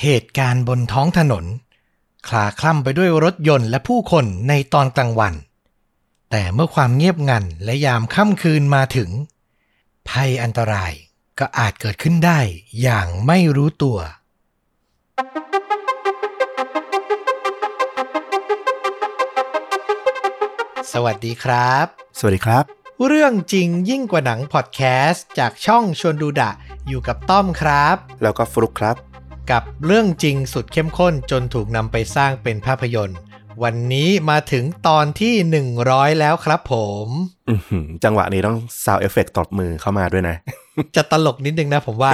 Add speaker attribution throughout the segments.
Speaker 1: เหตุการณ์บนท้องถนน คลาคล่ำไปด้วยรถยนต์และผู้คนในตอนกลางวัน แต่เมื่อความเงียบงันและยามค่ำคืนมาถึง ภัยอันตรายก็อาจเกิดขึ้นได้อย่างไม่รู้ตัว สวัสดีครับ
Speaker 2: สวัสดีครับ
Speaker 1: เรื่องจริงยิ่งกว่าหนังพอดแคสต์จากช่องชวนดูดะ อยู่กับต้อมครับ
Speaker 2: แล้วก็ฟลุกครับ
Speaker 1: กับเรื่องจริงสุดเข้มข้นจนถูกนำไปสร้างเป็นภาพยนตร์ วันนี้มาถึงตอนที่ 100 แล้วครับผม
Speaker 2: อื้อหือจังหวะนี้ต้อง sound effect ตบมือเข้ามาด้วยนะ
Speaker 1: จะตลกนิดนึงนะผมว่า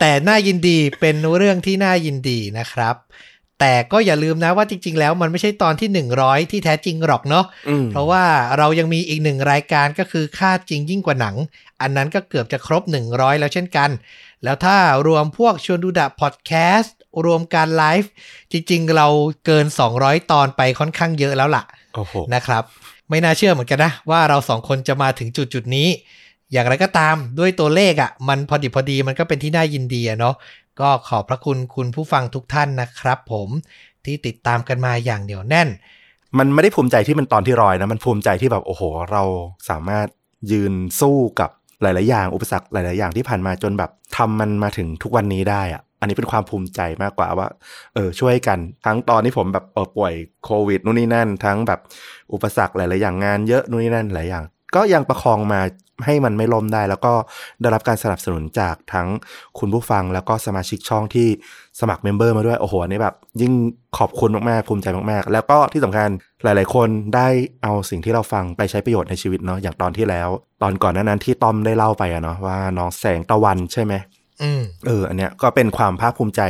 Speaker 1: แต่น่ายินดีเป็นเรื่องที่น่ายินดีนะครับ แต่ก็อย่าลืมนะว่าจริง ๆ แล้วมันไม่ใช่ตอนที่ 100 ที่แท้จริงหรอกเนาะ
Speaker 2: อืม
Speaker 1: เพราะว่าเรายังมีอีกหนึ่งรายการก็คือค่าจริงยิ่งกว่าหนัง อันนั้นก็เกือบจะครบ 100 แล้วเช่นกันแล้วถ้ารวมพวกชวนดูดะพอดแคสต์รวมการไลฟ์จริง ๆ เราเกิน 200 ตอนไปค่อนข้างเยอะแล้วล่ะ
Speaker 2: โอ้โห
Speaker 1: นะครับ ไม่น่าเชื่อเหมือนกันนะ ว่าเราสองคนจะมาถึงจุดจุดๆนี้ อย่างไรก็ตามด้วยตัวเลขอะ่ะ มันพอดีพอดีมันก็เป็นที่น่ายินดีอะเนาะก็ขอบพระคุณคุณผู้ฟังทุกท่านนะครับ ผมที่ติดตามกันมาอย่างเหนียวแน่น
Speaker 2: มันไม่ได้ภูมิใจที่มันตอนที่รอยนะ มันภูมิใจที่แบบโอ้โห เราสามารถยืนสู้กับ หลาย ๆ อย่างอุปสรรคหลาย ๆ อย่างที่ผ่านมาจนแบบทำมันมาถึงทุกวันนี้ได้อะอันนี้เป็นความภูมิใจมากกว่าว่า เออช่วยกัน ทั้งตอนที่ผมแบบเออป่วยโควิดนู่นนี่นั่น ทั้งแบบอุปสรรคหลาย ๆ อย่างงานเยอะนู่นนี่นั่นหลายอย่าง ก็ยังประคองมาให้มันไม่ล่มได้ แล้วก็ได้รับการสนับสนุนจากทั้งคุณผู้ฟังแล้วก็สมาชิกช่องที่สมัครเมมเบอร์มาด้วย โอ้โหอันนี้แบบ ยิ่งขอบคุณมาก ๆ ภูมิใจมาก ๆ แล้วก็ที่สำคัญหลาย ๆ คนได้เอาสิ่งที่เราฟังไปใช้ประโยชน์ในชีวิตเนาะอย่างตอนที่แล้ว ตอนก่อนหนานั้นที่ต้อมได้เล่าไปอะเนาะว่าน้องแสงตะวันใช่ไหม
Speaker 1: อืม
Speaker 2: เออ อันเนี้ยก็เป็นความภาคภูมิใจ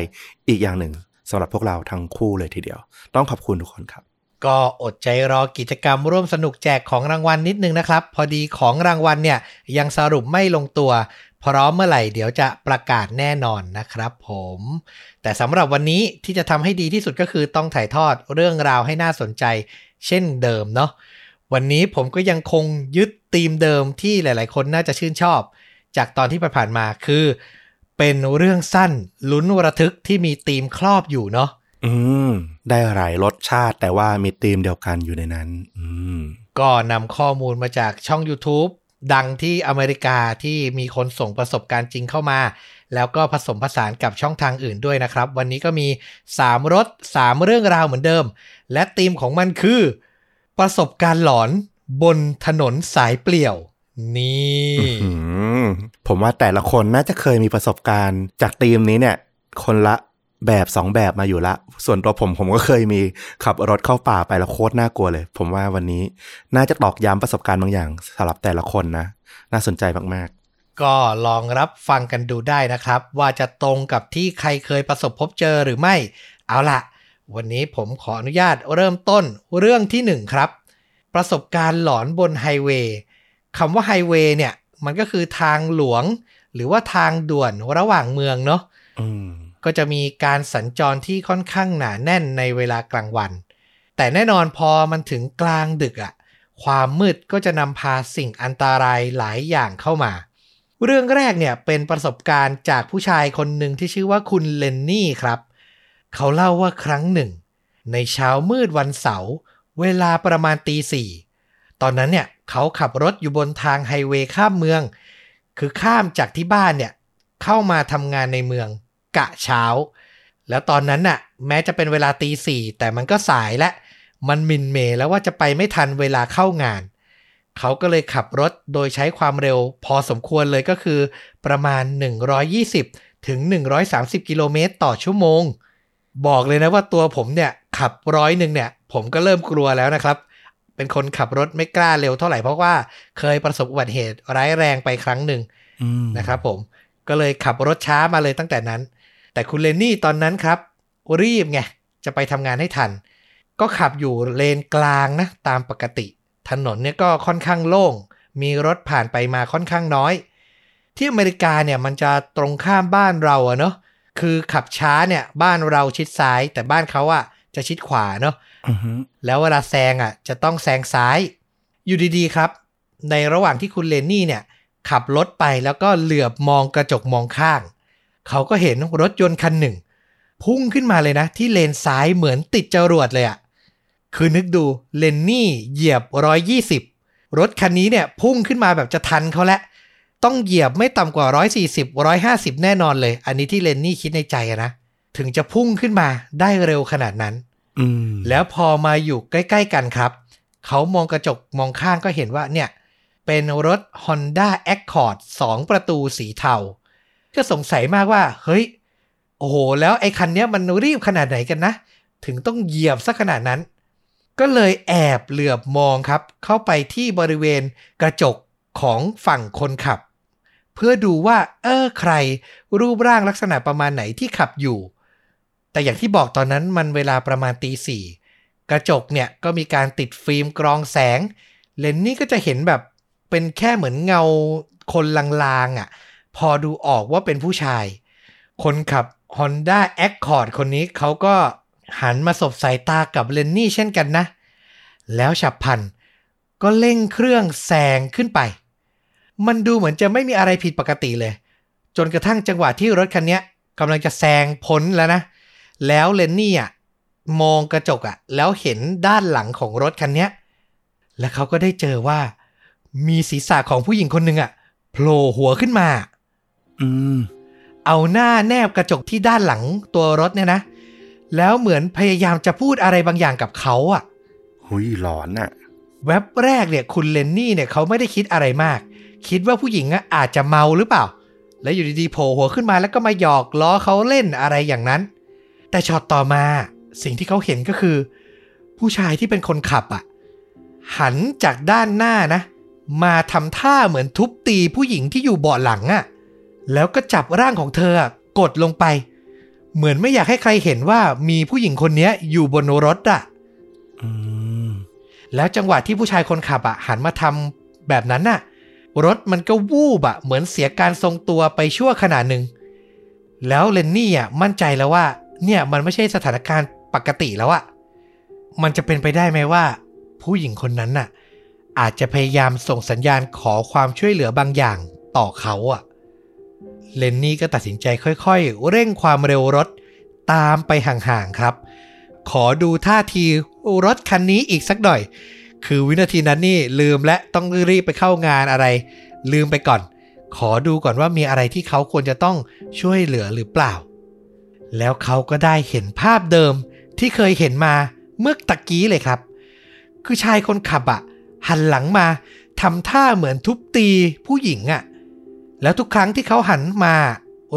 Speaker 2: อีกอย่างหนึ่งสำหรับพวกเราทั้งคู่เลยทีเดียว ต้องขอบคุณทุกคนครับ
Speaker 1: ก็อดใจรอกิจกรรมร่วมสนุกแจกของรางวัลนิดนึงนะครับ พอดีของรางวัลเนี่ยยังสรุปไม่ลงตัว พร้อมเมื่อไหร่เดี๋ยวจะประกาศแน่นอนนะครับผม แต่สำหรับวันนี้ที่จะทำให้ดีที่สุดก็คือต้องถ่ายทอดเรื่องราวให้น่าสนใจ เช่นเดิมเนาะวันนี้ผมก็ยังคงยึดธีมเดิมที่หลาย ๆ คนน่าจะชื่นชอบ จากตอนที่ผ่านมาคือ เป็นเรื่องสั้นลุ้นระทึกที่มีธีมครอบอยู่เนาะ
Speaker 2: อืม ได้หลายรสชาติ แต่ว่ามีธีมเดียวกันอยู่ในนั้น อืม
Speaker 1: ก็นำข้อมูลมาจากช่อง YouTube ดังที่อเมริกาที่มีคนส่งประสบการณ์จริงเข้ามา แล้วก็ผสมผสานกับช่องทางอื่นด้วยนะครับ วันนี้ก็มี 3รถ3เรื่องราวเหมือนเดิม และธีมของมันคือ ประสบการณ์หลอนบนถนนสายเปลี่ยว นี่
Speaker 2: อืมผมว่าแต่ละคนน่าจะเคยมีประสบการณ์จากธีมนี้เนี่ย คนละ แบบสองแบบมาอยู่ละ ส่วนตัวผมผมก็เคยมีขับรถเข้าป่าไปแล้วโคตรน่ากลัวเลย ผมว่าวันนี้น่าจะตอกย้ำประสบการณ์บางอย่างสำหรับแต่ละคนนะ น่าสนใจมาก
Speaker 1: ก็ลองรับฟังกันดูได้นะครับ ว่าจะตรงกับที่ใครเคยประสบพบเจอหรือไม่ เอาล่ะวันนี้ผมขออนุญาตเริ่มต้นเรื่องที่หนึ่งครับ ประสบการณ์หลอนบนไฮเวย์คำว่าไฮเวย์เนี่ย มันก็คือทางหลวง หรือว่าทางด่วนระหว่างเมืองเนาะ
Speaker 2: ๆอืม
Speaker 1: ก็จะมีการสัญจรที่ค่อนข้างหนาแน่นในเวลากลางวัน แต่แน่นอนพอมันถึงกลางดึกอะความมืดก็จะนำพาสิ่งอันตรายหลายอย่างเข้ามา เรื่องแรกเนี่ยเป็นประสบการณ์จากผู้ชายคนหนึ่งที่ชื่อว่าคุณเลนนี่ครับ เขาเล่าว่าครั้งหนึ่ง ในเช้ามืดวันเสาร์เวลาประมาณตีสี่ตอนนั้นเนี่ยเขาขับรถอยู่บนทางไฮเวย์ข้ามเมือง คือข้ามจากที่บ้านเนี่ยเข้ามาทำงานในเมือง กะเช้า แล้วตอนนั้นน่ะ แม้จะเป็นเวลาตีสี่แต่มันก็สายและ มันมินเมแล้วว่าจะไปไม่ทันเวลาเข้างาน เขาก็เลยขับรถโดยใช้ความเร็วพอสมควรเลยก็คือ ประมาณ 120 ถึง 130 กิโลเมตรต่อชั่วโมง บอกเลยนะว่าตัวผมเนี่ยขับร้อยหนึ่งเนี่ย ผมก็เริ่มกลัวแล้วนะครับเป็นคนขับรถไม่กล้าเร็วเท่าไหร่เพราะว่าเคยประสบอุบัติเหตุร้ายแรงไปครั้งหนึ่งนะครับผมก็เลยขับรถช้ามาเลยตั้งแต่นั้น แต่คุณเลนนี่ตอนนั้นครับ รีบไง จะไปทำงานให้ทัน ก็ขับอยู่เลนกลางนะ ตามปกติ ถนนเนี่ยก็ค่อนข้างโล่ง มีรถผ่านไปมาค่อนข้างน้อย ที่อเมริกาเนี่ยมันจะตรงข้ามบ้านเราอะเนาะคือขับช้าเนี่ยบ้านเราชิดซ้าย แต่บ้านเขาอะจะชิดขวาเนาะ
Speaker 2: อือฮึ
Speaker 1: แล้วเวลาแซงอะจะต้องแซงซ้าย อยู่ดีๆครับ ในระหว่างที่คุณเลนนี่เนี่ยขับรถไปแล้วก็เหลือบมองกระจกมองข้าง เขาก็เห็นรถยนต์คันหนึ่ง พุ่งขึ้นมาเลยนะ ที่เลนซ้ายเหมือนติดจรวดเลยอะคือนึกดูเลนนี่เหยียบ 120 รถคันนี้เนี่ยพุ่งขึ้นมาแบบจะทันเขาแล้วต้องเหยียบไม่ต่ำกว่า 140 150 แน่นอนเลย อันนี้ที่เลนนี่คิดในใจอะนะ ถึงจะพุ่งขึ้นมาได้เร็วขนาดนั้น
Speaker 2: อืม
Speaker 1: แล้วพอมาอยู่ใกล้ ๆ กันครับ เขามองกระจกมองข้างก็เห็นว่าเนี่ย เป็นรถ Honda Accord 2 ประตูสีเทา ก็สงสัยมากว่า เฮ้ย โอ้โห แล้วไอ้คันเนี้ยมันรีบขนาดไหนกันนะ ถึงต้องเหยียบสักขนาดนั้น ก็เลยแอบเหลือบมองครับ เข้าไปที่บริเวณกระจกของฝั่งคนขับ เพื่อดูว่า เออใคร รูปร่างลักษณะประมาณไหนที่ขับอยู่ แต่อย่างที่บอกตอนนั้นมันเวลาประมาณตีสี่กระจกเนี่ยก็มีการติดฟิล์มกรองแสง เลนนี่ก็จะเห็นแบบเป็นแค่เหมือนเงาคนลางๆอะ่ะ พอดูออกว่าเป็นผู้ชาย คนขับ Honda Accord คนนี้เขาก็หันมาสบสายตากับเลนนี่เช่นกันนะ แล้วฉับพลันก็เร่งเครื่องแซงขึ้นไป มันดูเหมือนจะไม่มีอะไรผิดปกติเลย จนกระทั่งจังหวะที่รถคันนี้กำลังจะแซงพ้นแล้วนะ แล้วเลนนี่อะมองกระจกอะ แล้วเห็นด้านหลังของรถคันนี้แล้วเขาก็ได้เจอว่า มีศีรษะของผู้หญิงคนหนึ่งอะโผล่หัวขึ้นมา
Speaker 2: อืม
Speaker 1: เอาหน้าแนบกระจกที่ด้านหลังตัวรถเนี่ยนะ แล้วเหมือนพยายามจะพูดอะไรบางอย่างกับเขาอะ
Speaker 2: หุยหลอนอะ
Speaker 1: แว็บแรกเนี่ย คุณเลนนี่เนี่ยเขาไม่ได้คิดอะไรมาก คิดว่าผู้หญิงอะอาจจะเมาหรือเปล่า แล้วอยู่ดีๆโผล่หัวขึ้นมาแล้วก็มาหยอกล้อเขาเล่นอะไรอย่างนั้น แต่ช็อตต่อมาสิ่งที่เขาเห็นก็คือ ผู้ชายที่เป็นคนขับอะหันจากด้านหน้านะ มาทำท่าเหมือนทุบตีผู้หญิงที่อยู่เบาะหลังอะ แล้วก็จับร่างของเธออะกดลงไป เหมือนไม่อยากให้ใครเห็นว่ามีผู้หญิงคนเนี้ยอยู่บนรถอะ
Speaker 2: อืม
Speaker 1: แล้วจังหวะที่ผู้ชายคนขับอะหันมาทำแบบนั้นน่ะ รถมันก็วูบอะเหมือนเสียการทรงตัวไปชั่วขณะหนึ่ง แล้วเลนนี่อะมั่นใจแล้วว่า เนี่ยมันไม่ใช่สถานการณ์ปกติแล้วอะมันจะเป็นไปได้ไหมว่า ผู้หญิงคนนั้นน่ะ อาจจะพยายามส่งสัญญาณขอความช่วยเหลือบางอย่างต่อเขาอะ เลนนี่ก็ตัดสินใจค่อยๆ เร่งความเร็วรถตามไปห่างๆครับ ขอดูท่าทีรถคันนี้อีกสักหน่อย คือวินาทีนั้นนี่ลืมและต้องรีบไปเข้างานอะไร ลืมไปก่อน ขอดูก่อนว่ามีอะไรที่เขาควรจะต้องช่วยเหลือหรือเปล่า แล้วเขาก็ได้เห็นภาพเดิมที่เคยเห็นมาเมื่อตะกี้เลยครับ คือชายคนขับอะหันหลังมาทำท่าเหมือนทุบตีผู้หญิงอะ แล้วทุกครั้งที่เขาหันมา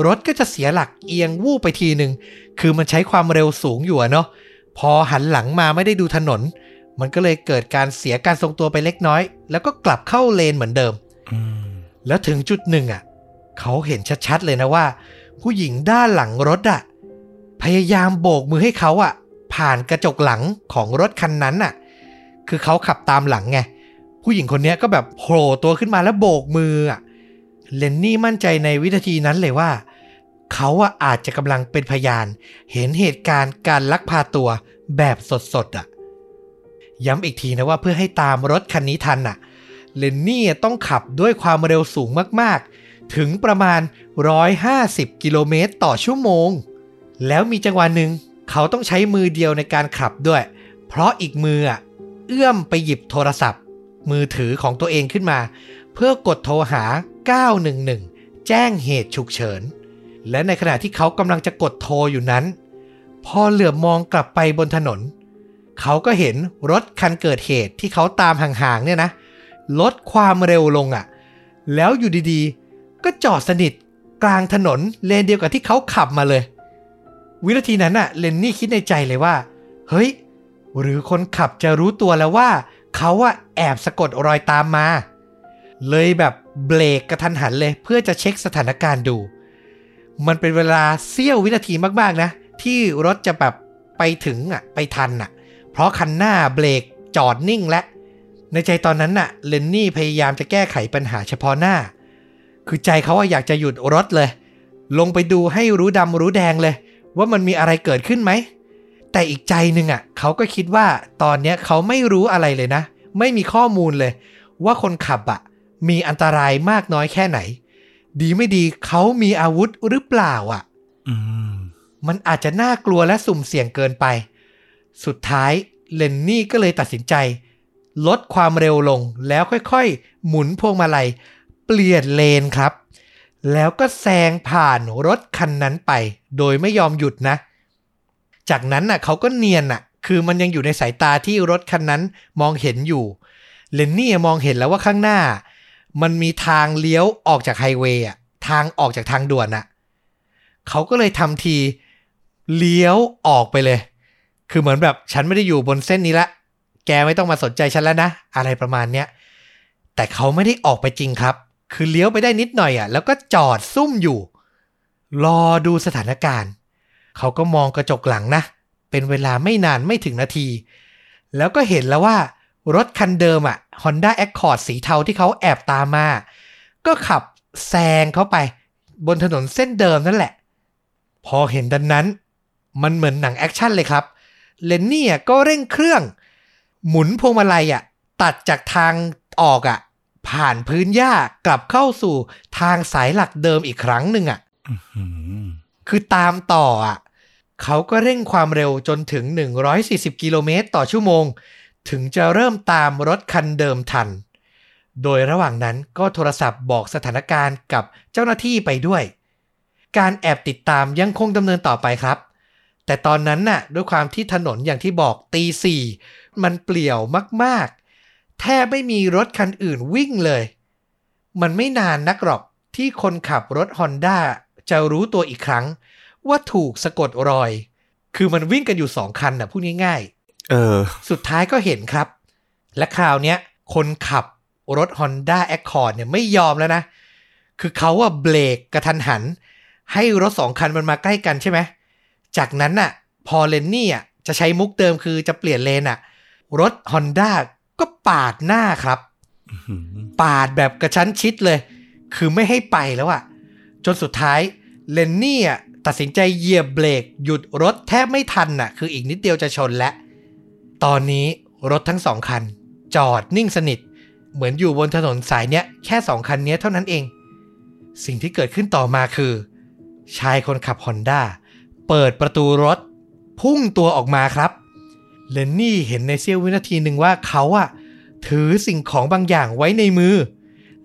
Speaker 1: รถก็จะเสียหลักเอียงวูบไปทีหนึ่ง คือมันใช้ความเร็วสูงอยู่อะเนาะ พอหันหลังมาไม่ได้ดูถนน มันก็เลยเกิดการเสียการทรงตัวไปเล็กน้อย แล้วก็กลับเข้าเลนเหมือนเดิม
Speaker 2: อืม
Speaker 1: แล้วถึงจุดหนึ่งอะ เขาเห็นชัดๆเลยนะว่า ผู้หญิงด้านหลังรถอะ พยายามโบกมือให้เขาอะ ผ่านกระจกหลังของรถคันนั้นอะ คือเขาขับตามหลังไง ผู้หญิงคนเนี้ยก็แบบโผล่ตัวขึ้นมาแล้วโบกมืออะ เลนนี่มั่นใจในวินาทีนั้นเลยว่า เขาอะอาจจะกำลังเป็นพยาน เห็นเหตุการณ์การลักพาตัวแบบสดๆอะย้ำอีกทีนะว่าเพื่อให้ตามรถคันนี้ทันอะเลนนี่ต้องขับด้วยความเร็วสูงมากๆ ถึงประมาณ 150 กิโลเมตรต่อชั่วโมง แล้วมีจังหวะหนึ่งเขาต้องใช้มือเดียวในการขับด้วย เพราะอีกมืออะเอื้อมไปหยิบโทรศัพท์ มือถือของตัวเองขึ้นมา เพื่อกดโทรหา 911 แจ้งเหตุฉุกเฉิน และในขณะที่เขากำลังจะกดโทรอยู่นั้น พอเหลือบมองกลับไปบนถนน เขาก็เห็นรถคันเกิดเหตุที่เขาตามห่างๆเนี่ยนะ ลดความเร็วลงอะ่ะ แล้วอยู่ดีๆ ก็จอดสนิทกลางถนนเลนเดียวกับที่เขาขับมาเลย วินาทีนั้นอะ่ะเลนนี่คิดในใจเลยว่า เฮ้ย หรือคนขับจะรู้ตัวแล้วว่า เขาอะแอบสะกดรอยตามมา เลยแบบเบรกกระทันหันเลย เพื่อจะเช็คสถานการณ์ดู มันเป็นเวลาเสี้ยววินาทีมากๆนะ ที่รถจะแบบไปถึงอะไปทันอะ เพราะคันหน้าเบรกจอดนิ่งและ ในใจตอนนั้นน่ะเลนนี่พยายามจะแก้ไขปัญหาเฉพาะหน้า คือใจเขาอยากจะหยุดรถเลย ลงไปดูให้รู้ดำรู้แดงเลย ว่ามันมีอะไรเกิดขึ้นไหมแต่อีกใจหนึ่งอะเขาก็คิดว่าตอนเนี้ยเขาไม่รู้อะไรเลยนะ ไม่มีข้อมูลเลย ว่าคนขับอะ มีอันตรายมากน้อยแค่ไหน ดีไม่ดีเขามีอาวุธหรือเปล่าอะ
Speaker 2: อืม
Speaker 1: มันอาจจะน่ากลัวและสุ่มเสี่ยงเกินไป สุดท้ายเลนนี่ก็เลยตัดสินใจ ลดความเร็วลงแล้วค่อยๆ หมุนพวงมาลัย เปลี่ยนเลนครับ แล้วก็แซงผ่านรถคันนั้นไป โดยไม่ยอมหยุดนะ จากนั้นน่ะเขาก็เนียนน่ะ คือมันยังอยู่ในสายตาที่รถคันนั้นมองเห็นอยู่เลนนี่มองเห็นแล้วว่าข้างหน้า มันมีทางเลี้ยวออกจากไฮเวย์อะทางออกจากทางด่วนอะเขาก็เลยทำทีเลี้ยวออกไปเลย คือเหมือนแบบฉันไม่ได้อยู่บนเส้นนี้ละ แกไม่ต้องมาสนใจฉันแล้วนะ อะไรประมาณเนี้ย แต่เขาไม่ได้ออกไปจริงครับ คือเลี้ยวไปได้นิดหน่อยอะ แล้วก็จอดซุ่มอยู่ รอดูสถานการณ์ เขาก็มองกระจกหลังนะ เป็นเวลาไม่นานไม่ถึงนาที แล้วก็เห็นแล้วว่ารถคันเดิมอะ Honda Accord สีเทาที่เขาแอบตามมา ก็ขับแซงเข้าไป บนถนนเส้นเดิมนั่นแหละ พอเห็นดังนั้น มันเหมือนหนังแอคชั่นเลยครับ เลนนี่ก็เร่งเครื่อง หมุนพวงมาลัยอะตัดจากทางออกอะ ผ่านพื้นหญ้ากลับเข้าสู่ทางสายหลักเดิมอีกครั้งหนึ่งอะ
Speaker 2: อืม
Speaker 1: คือตามต่ออะเขาก็เร่งความเร็วจนถึง 140 กิโลเมตรต่อชั่วโมง ถึงจะเริ่มตามรถคันเดิมทัน โดยระหว่างนั้นก็โทรศัพท์บอกสถานการณ์กับเจ้าหน้าที่ไปด้วย การแอบติดตามยังคงดำเนินต่อไปครับ แต่ตอนนั้นน่ะด้วยความที่ถนนอย่างที่บอกตีสี่มันเปลี่ยวมากๆ แทบไม่มีรถคันอื่นวิ่งเลย มันไม่นานนักหรอกที่คนขับรถฮอนด้าจะรู้ตัวอีกครั้ง ว่าถูกสะกดรอย คือมันวิ่งกันอยู่สองคันนะพูดง่ายๆ
Speaker 2: เออ
Speaker 1: สุดท้ายก็เห็นครับ และคราวเนี้ยคนขับรถ Honda Accord เนี่ยไม่ยอมแล้วนะ คือเขาว่าเบรกกระทันหัน ให้รถสองคันมันมาใกล้กันใช่ไหม จากนั้นน่ะ พอเลนนี่อะจะใช้มุกเดิมคือจะเปลี่ยนเลนอะ รถ Honda ก็ปาดหน้าครับ ปาดแบบกระชั้นชิดเลย คือไม่ให้ไปแล้วอะ จนสุดท้ายเลนนี่อะตัดสินใจเหยียบเบรกหยุดรถแทบไม่ทันน่ะ คืออีกนิดเดียวจะชนแล้ว ตอนนี้รถทั้งสองคัน จอดนิ่งสนิท เหมือนอยู่บนถนนสายเนี้ยแค่สองคันเนี้ยเท่านั้นเอง สิ่งที่เกิดขึ้นต่อมาคือ ชายคนขับฮอนด้าเปิดประตูรถ พุ่งตัวออกมาครับเลนนี่เห็นในเสี้ยววินาทีหนึ่งว่าเขาอะถือสิ่งของบางอย่างไว้ในมือ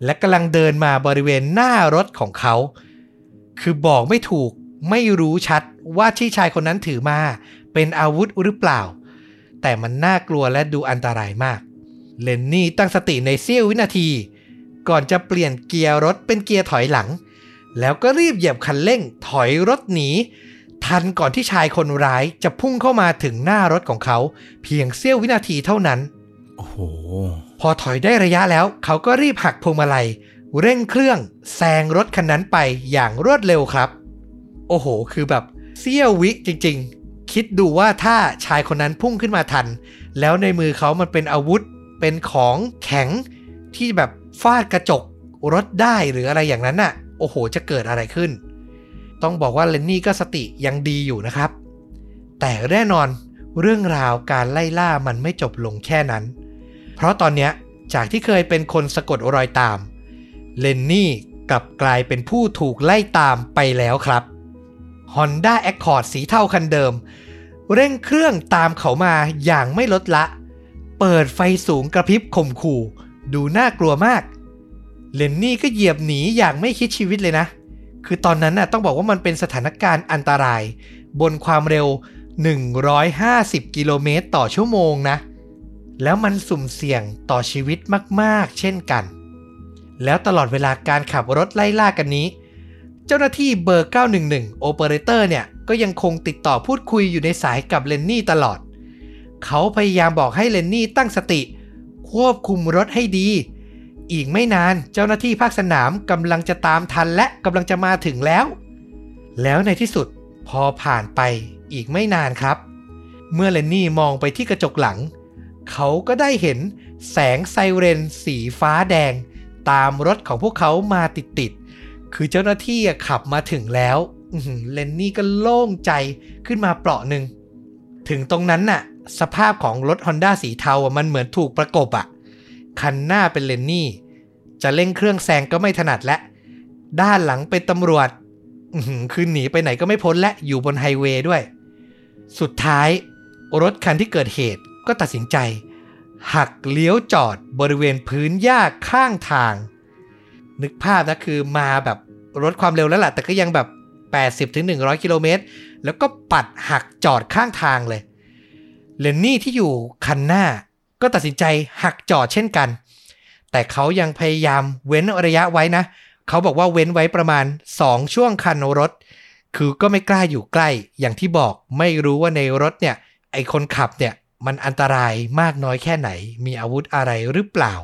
Speaker 1: และกำลังเดินมาบริเวณหน้ารถของเขา คือบอกไม่ถูกไม่รู้ชัดว่าที่ชายคนนั้นถือมา เป็นอาวุธหรือเปล่า แต่มันน่ากลัวและดูอันตรายมาก เลนนี่ตั้งสติในเสี้ยววินาที ก่อนจะเปลี่ยนเกียร์รถเป็นเกียร์ถอยหลัง แล้วก็รีบเหยียบคันเร่งถอยรถหนี ทันก่อนที่ชายคนร้ายจะพุ่งเข้ามาถึงหน้ารถของเขา เพียงเสี้ยววินาทีเท่านั้น
Speaker 2: โอ้โห
Speaker 1: พอถอยได้ระยะแล้ว เขาก็รีบหักพวงมาลัย เร่งเครื่องแซงรถคันนั้นไปอย่างรวดเร็วครับ โอ้โห คือแบบเสี้ยววิจริง ๆ คิดดูว่าถ้าชายคนนั้นพุ่งขึ้นมาทัน แล้วในมือเขามันเป็นอาวุธเป็นของแข็งที่แบบฟาดกระจกรถได้หรืออะไรอย่างนั้นน่ะ โอ้โห จะเกิดอะไรขึ้น ต้องบอกว่าเลนนี่ก็สติยังดีอยู่นะครับ แต่แน่นอนเรื่องราวการไล่ล่ามันไม่จบลงแค่นั้น เพราะตอนเนี้ยจากที่เคยเป็นคนสะกดรอยตาม เลนนี่กลับกลายเป็นผู้ถูกไล่ตามไปแล้วครับ Honda Accord สีเทาคันเดิม เร่งเครื่องตามเขามาอย่างไม่ลดละ เปิดไฟสูงกระพริบข่มขู่ ดูน่ากลัวมาก เลนนี่ก็เหยียบหนีอย่างไม่คิดชีวิตเลยนะ คือตอนนั้นน่ะต้องบอกว่ามันเป็นสถานการณ์อันตราย บนความเร็ว 150 กิโลเมตรต่อชั่วโมงนะ แล้วมันสุ่มเสี่ยงต่อชีวิตมาก ๆ เช่นกัน แล้วตลอดเวลาการขับรถไล่ล่ากันนี้ เจ้าหน้าที่เบอร์ 911 โอเปอเรเตอร์เนี่ยก็ยังคงติดต่อพูดคุยอยู่ในสายกับเลนนี่ตลอด เขาพยายามบอกให้เลนนี่ตั้งสติ ควบคุมรถให้ดี อีกไม่นานเจ้าหน้าที่ภาคสนามกำลังจะตามทันและกำลังจะมาถึงแล้ว แล้วในที่สุดพอผ่านไปอีกไม่นานครับ เมื่อเลนนี่มองไปที่กระจกหลัง เขาก็ได้เห็นแสงไซเรนสีฟ้าแดง ตามรถของพวกเขามาติดๆ คือเจ้าหน้าที่ขับมาถึงแล้วเลนนี่ก็โล่งใจขึ้นมาเปราะหนึ่ง ถึงตรงนั้นน่ะ สภาพของรถ Honda สีเทาอะมันเหมือนถูกประกบอะคันหน้าเป็นเลนนี่ จะเร่งเครื่องแซงก็ไม่ถนัดและ ด้านหลังเป็นตำรวจคือหนีไปไหนก็ไม่พ้นและ อยู่บนไฮเวย์ด้วย สุดท้าย รถคันที่เกิดเหตุก็ตัดสินใจ หักเลี้ยวจอดบริเวณพื้นหญ้าข้างทาง นึกภาพนะคือมาแบบรถความเร็วแล้วล่ะแต่ก็ยังแบบ 80-100กิโลเมตรแล้วก็ปัดหักจอดข้างทางเลยเลนนี่ที่อยู่คันหน้า ก็ตัดสินใจหักจอดเช่นกัน แต่เขายังพยายามเว้นระยะไว้นะ เขาบอกว่าเว้นไว้ประมาณ 2 ช่วงคันรถ คือก็ไม่กล้าอยู่ใกล้ อย่างที่บอกไม่รู้ว่าในรถเนี่ย ไอคนขับเนี่ยมันอันตรายมากน้อยแค่ไหน มีอาวุธอะไรหรือเปล่า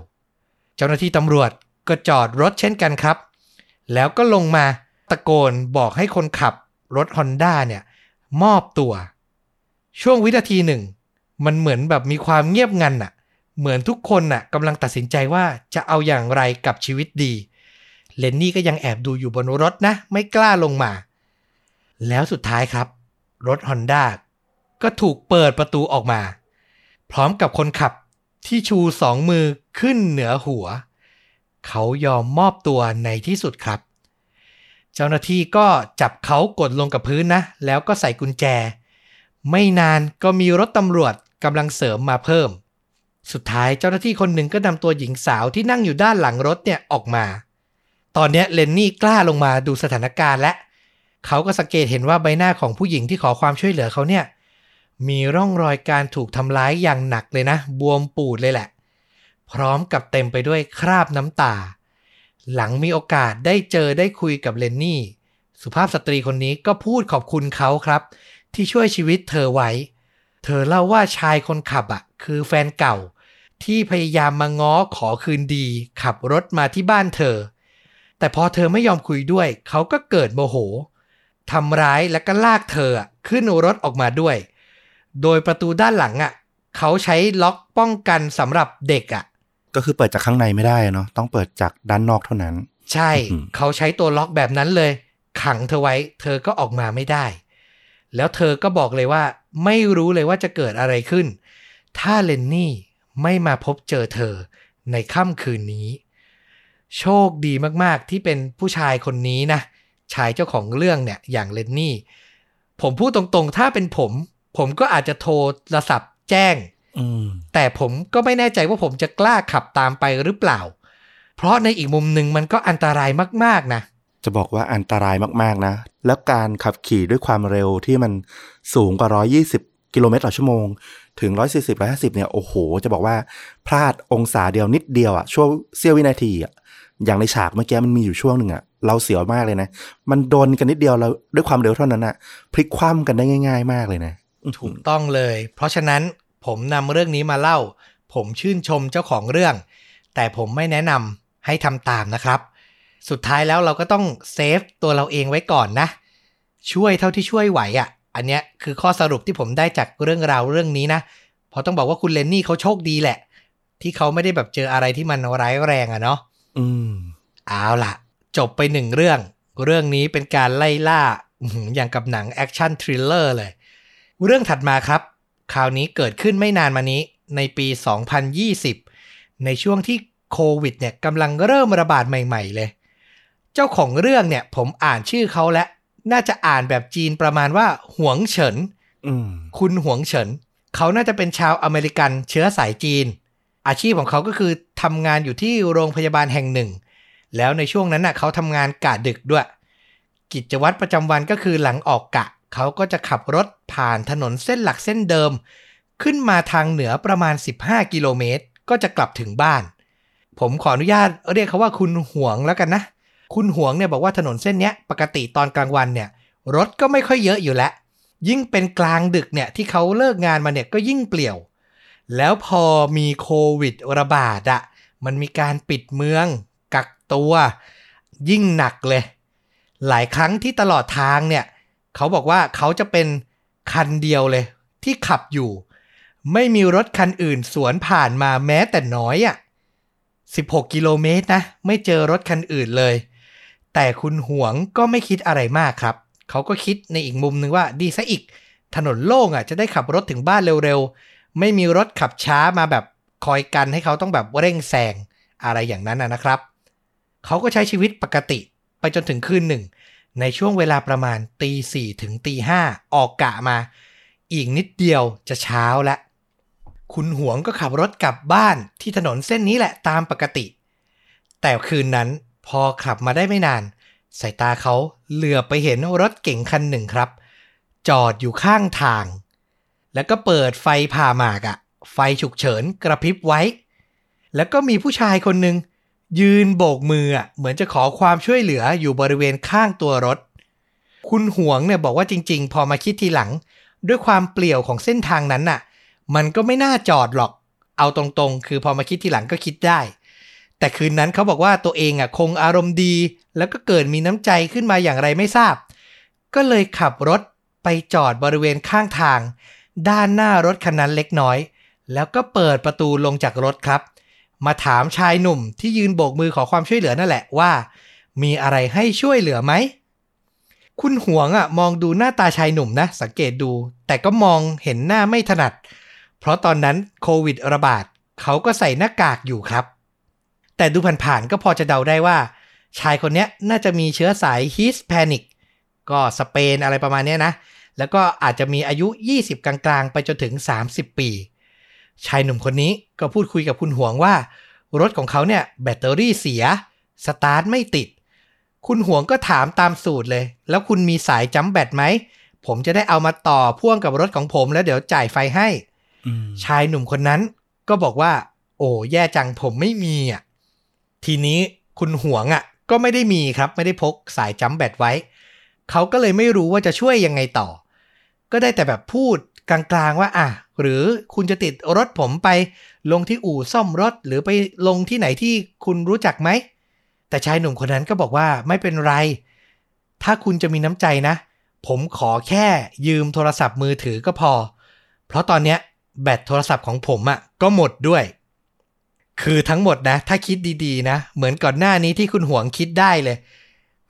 Speaker 1: เจ้าหน้าที่ตำรวจ ก็จอดรถเช่นกันครับ แล้วก็ลงมาตะโกนบอกให้คนขับรถฮอนด้าเนี่ย มอบตัว ช่วงวินาทีหนึ่ง มันเหมือนแบบมีความเงียบงันน่ะ เหมือนทุกคนน่ะกำลังตัดสินใจว่าจะเอาอย่างไรกับชีวิตดี เลนนี่ก็ยังแอบดูอยู่บนรถนะ ไม่กล้าลงมา แล้วสุดท้ายครับ รถฮอนด้าก็ถูกเปิดประตูออกมา พร้อมกับคนขับที่ชูสองมือขึ้นเหนือหัว เขายอมมอบตัวในที่สุดครับ เจ้าหน้าที่ก็จับเขากดลงกับพื้นนะ แล้วก็ใส่กุญแจ ไม่นานก็มีรถตำรวจกำลังเสริมมาเพิ่ม สุดท้ายเจ้าหน้าที่คนหนึ่งก็นำตัวหญิงสาวที่นั่งอยู่ด้านหลังรถเนี่ยออกมา ตอนนี้เลนนี่กล้าลงมาดูสถานการณ์และ เขาก็สังเกตเห็นว่าใบหน้าของผู้หญิงที่ขอความช่วยเหลือเขาเนี่ยมีร่องรอยการถูกทำร้ายอย่างหนักเลยนะ บวมปูดเลยแหละ พร้อมกับเต็มไปด้วยคราบน้ำตา หลังมีโอกาสได้เจอได้คุยกับเลนนี่ สุภาพสตรีคนนี้ก็พูดขอบคุณเขาครับ ที่ช่วยชีวิตเธอไว้ เธอเล่าว่าชายคนขับอะ คือแฟนเก่า ที่พยายามมาง้อขอคืนดี ขับรถมาที่บ้านเธอ แต่พอเธอไม่ยอมคุยด้วย เขาก็เกิดโมโหทำร้ายและก็ลากเธอขึ้นรถออกมาด้วย โดยประตูด้านหลังอะ เขาใช้ล็อกป้องกันสำหรับเด็กอะ
Speaker 2: ก็คือเปิดจากข้างในไม่ได้เนาะต้องเปิดจากด้านนอกเท่านั้น
Speaker 1: ใช่
Speaker 2: อืม
Speaker 1: เขาใช้ตัวล็อกแบบนั้นเลย ขังเธอไว้ เธอก็ออกมาไม่ได้ แล้วเธอก็บอกเลยว่า ไม่รู้เลยว่าจะเกิดอะไรขึ้น ถ้าเลนนี่ไม่มาพบเจอเธอในค่ำคืนนี้ โชคดีมากๆที่เป็นผู้ชายคนนี้นะชายเจ้าของเรื่องเนี่ยอย่างเลนนี่ ผมพูดตรงๆ ถ้าเป็นผม ผมก็อาจจะโทรศัพท์แจ้ง
Speaker 2: อืม
Speaker 1: แต่ผมก็ไม่แน่ใจว่าผมจะกล้าขับตามไปหรือเปล่า เพราะในอีกมุมหนึ่งมันก็อันตรายมากๆนะ
Speaker 2: จะบอกว่าอันตรายมากๆนะ แล้วการขับขี่ด้วยความเร็วที่มันสูงกว่า 120 กิโลเมตรต่อชั่วโมง ถึง 140 150 เนี่ย โอ้โห จะบอกว่าพลาดองศาเดียวนิดเดียวอะช่วงเสี้ยววินาทีอะอย่างในฉากเมื่อกี้มันมีอยู่ช่วงหนึ่งอะเราเสียวมากเลยนะ มันโดนกันนิดเดียวแล้วด้วยความเร็วเท่านั้นอะพลิกคว่ำกันได้ง่าย ๆ มากเลยนะ
Speaker 1: ถูกต้องเลย เพราะฉะนั้น ผมนำเรื่องนี้มาเล่า ผมชื่นชมเจ้าของเรื่อง แต่ผมไม่แนะนำให้ทำตามนะครับ สุดท้ายแล้วเราก็ต้องเซฟตัวเราเองไว้ก่อนนะ ช่วยเท่าที่ช่วยไหวอะ่ะ อันเนี้ยคือข้อสรุปที่ผมได้จากเรื่องราวเรื่องนี้นะเพราะต้องบอกว่าคุณเลนนี่เขาโชคดีแหละ ที่เขาไม่ได้แบบเจออะไรที่มันร้ายแรงอะเนาะ
Speaker 2: อืม
Speaker 1: เอาล่ะ จบไปหนึ่งเรื่อง เรื่องนี้เป็นการไล่ล่าอื้อหืออย่างกับหนัง action thriller เลย เรื่องถัดมาครับ คราวนี้เกิดขึ้นไม่นานมานี้ในปี 2020 ในช่วงที่โควิดเนี่ยกำลังเริ่มระบาดใหม่ๆเลย เจ้าของเรื่องเนี่ยผมอ่านชื่อเขาและ น่าจะอ่านแบบจีนประมาณว่า หวงเฉิน
Speaker 2: อืม
Speaker 1: คุณหวงเฉิน เขาน่าจะเป็นชาวอเมริกันเชื้อสายจีน อาชีพของเขาก็คือทำงานอยู่ที่โรงพยาบาลแห่งหนึ่ง แล้วในช่วงนั้นน่ะเขาทำงานกะดึกด้วย กิจวัตรประจำวันก็คือหลังออกกะ เขาก็จะขับรถผ่านถนนเส้นหลักเส้นเดิม ขึ้นมาทางเหนือประมาณ 15 กิโลเมตร ก็จะกลับถึงบ้าน ผมขออนุญาตเรียกเขาว่าคุณห่วงแล้วกันนะ คุณห่วงเนี่ยบอกว่าถนนเส้นนี้ปกติตอนกลางวันเนี่ยรถก็ไม่ค่อยเยอะอยู่แล้ว ยิ่งเป็นกลางดึกเนี่ยที่เขาเลิกงานมาเนี่ยก็ยิ่งเปลี่ยว แล้วพอมีโควิดระบาดอะมันมีการปิดเมือง กักตัว ยิ่งหนักเลย หลายครั้งที่ตลอดทางเนี่ย เขาบอกว่าเขาจะเป็นคันเดียวเลย ที่ขับอยู่ ไม่มีรถคันอื่นสวนผ่านมาแม้แต่น้อยอะ่ะ16 กิโลเมตรนะ ไม่เจอรถคันอื่นเลย แต่คุณหวงก็ไม่คิดอะไรมากครับ เขาก็คิดในอีกมุมนึงว่าดีซะอีก ถนนโล่งอะจะได้ขับรถถึงบ้านเร็วๆ ไม่มีรถขับช้ามาแบบคอยกันให้เขาต้องแบบเร่งแซงอะไรอย่างนั้นนะครับ เขาก็ใช้ชีวิตปกติไปจนถึงคืนหนึ่ง ในช่วงเวลาประมาณตีสี่ถึงตีห้าออกกะมา อีกนิดเดียวจะเช้าละ คุณหวงก็ขับรถกลับบ้านที่ถนนเส้นนี้แหละตามปกติ แต่คืนนั้นพอขับมาได้ไม่นาน สายตาเขาเหลือไปเห็นรถเก๋งคันหนึ่งครับ จอดอยู่ข้างทาง แล้วก็เปิดไฟผ่าหมากอะไฟฉุกเฉินกระพริบไว้ แล้วก็มีผู้ชายคนหนึ่ง ยืนโบกมืออะเหมือนจะขอความช่วยเหลืออยู่บริเวณข้างตัวรถ คุณหวงเนี่ยบอกว่าจริง ๆ พอมาคิดทีหลัง ด้วยความเปลี่ยวของเส้นทางนั้นน่ะ มันก็ไม่น่าจอดหรอก เอาตรงๆ คือพอมาคิดทีหลังก็คิดได้ แต่คืนนั้นเขาบอกว่าตัวเองอะคงอารมณ์ดี แล้วก็เกิดมีน้ำใจขึ้นมาอย่างไรไม่ทราบ ก็เลยขับรถไปจอดบริเวณข้างทาง ด้านหน้ารถคันนั้นเล็กน้อย แล้วก็เปิดประตูลงจากรถครับ มาถามชายหนุ่มที่ยืนโบกมือขอความช่วยเหลือนั่นแหละว่า มีอะไรให้ช่วยเหลือไหม คุณหวงอะมองดูหน้าตาชายหนุ่มนะ สังเกตดู แต่ก็มองเห็นหน้าไม่ถนัด เพราะตอนนั้นโควิดระบาดเขาก็ใส่หน้ากากอยู่ครับ แต่ดูผ่านๆก็พอจะเดาได้ว่า ชายคนนี้น่าจะมีเชื้อสาย Hispanic ก็สเปนอะไรประมาณนี้นะ แล้วก็อาจจะมีอายุ 20 กลางๆ ไปจนถึง 30 ปี ชายหนุ่มคนนี้ก็พูดคุยกับคุณหวงว่า รถของเขาเนี่ยแบตเตอรี่เสีย สตาร์ทไม่ติด คุณหวงก็ถามตามสูตรเลย แล้วคุณมีสายจัมแบตไหม ผมจะได้เอามาต่อพ่วงกับรถของผมแล้วเดี๋ยวจ่ายไฟให้
Speaker 2: อืม
Speaker 1: ชายหนุ่มคนนั้นก็บอกว่า โอ้แย่จังผมไม่มีอะทีนี้คุณหวงอะ ก็ไม่ได้มีครับ ไม่ได้พกสายจัมแบตไว้ เขาก็เลยไม่รู้ว่าจะช่วยยังไงต่อ ก็ได้แต่แบบพูด กลางๆว่าอะหรือคุณจะติดรถผมไปลงที่อู่ซ่อมรถหรือไปลงที่ไหนที่คุณรู้จักไหม แต่ชายหนุ่มคนนั้นก็บอกว่าไม่เป็นไร ถ้าคุณจะมีน้ำใจนะ ผมขอแค่ยืมโทรศัพท์มือถือก็พอ เพราะตอนเนี้ยแบตโทรศัพท์ของผมอะ่ะก็หมดด้วย คือทั้งหมดนะ ถ้าคิดดีๆนะ เหมือนก่อนหน้านี้ที่คุณหวงคิดได้เลย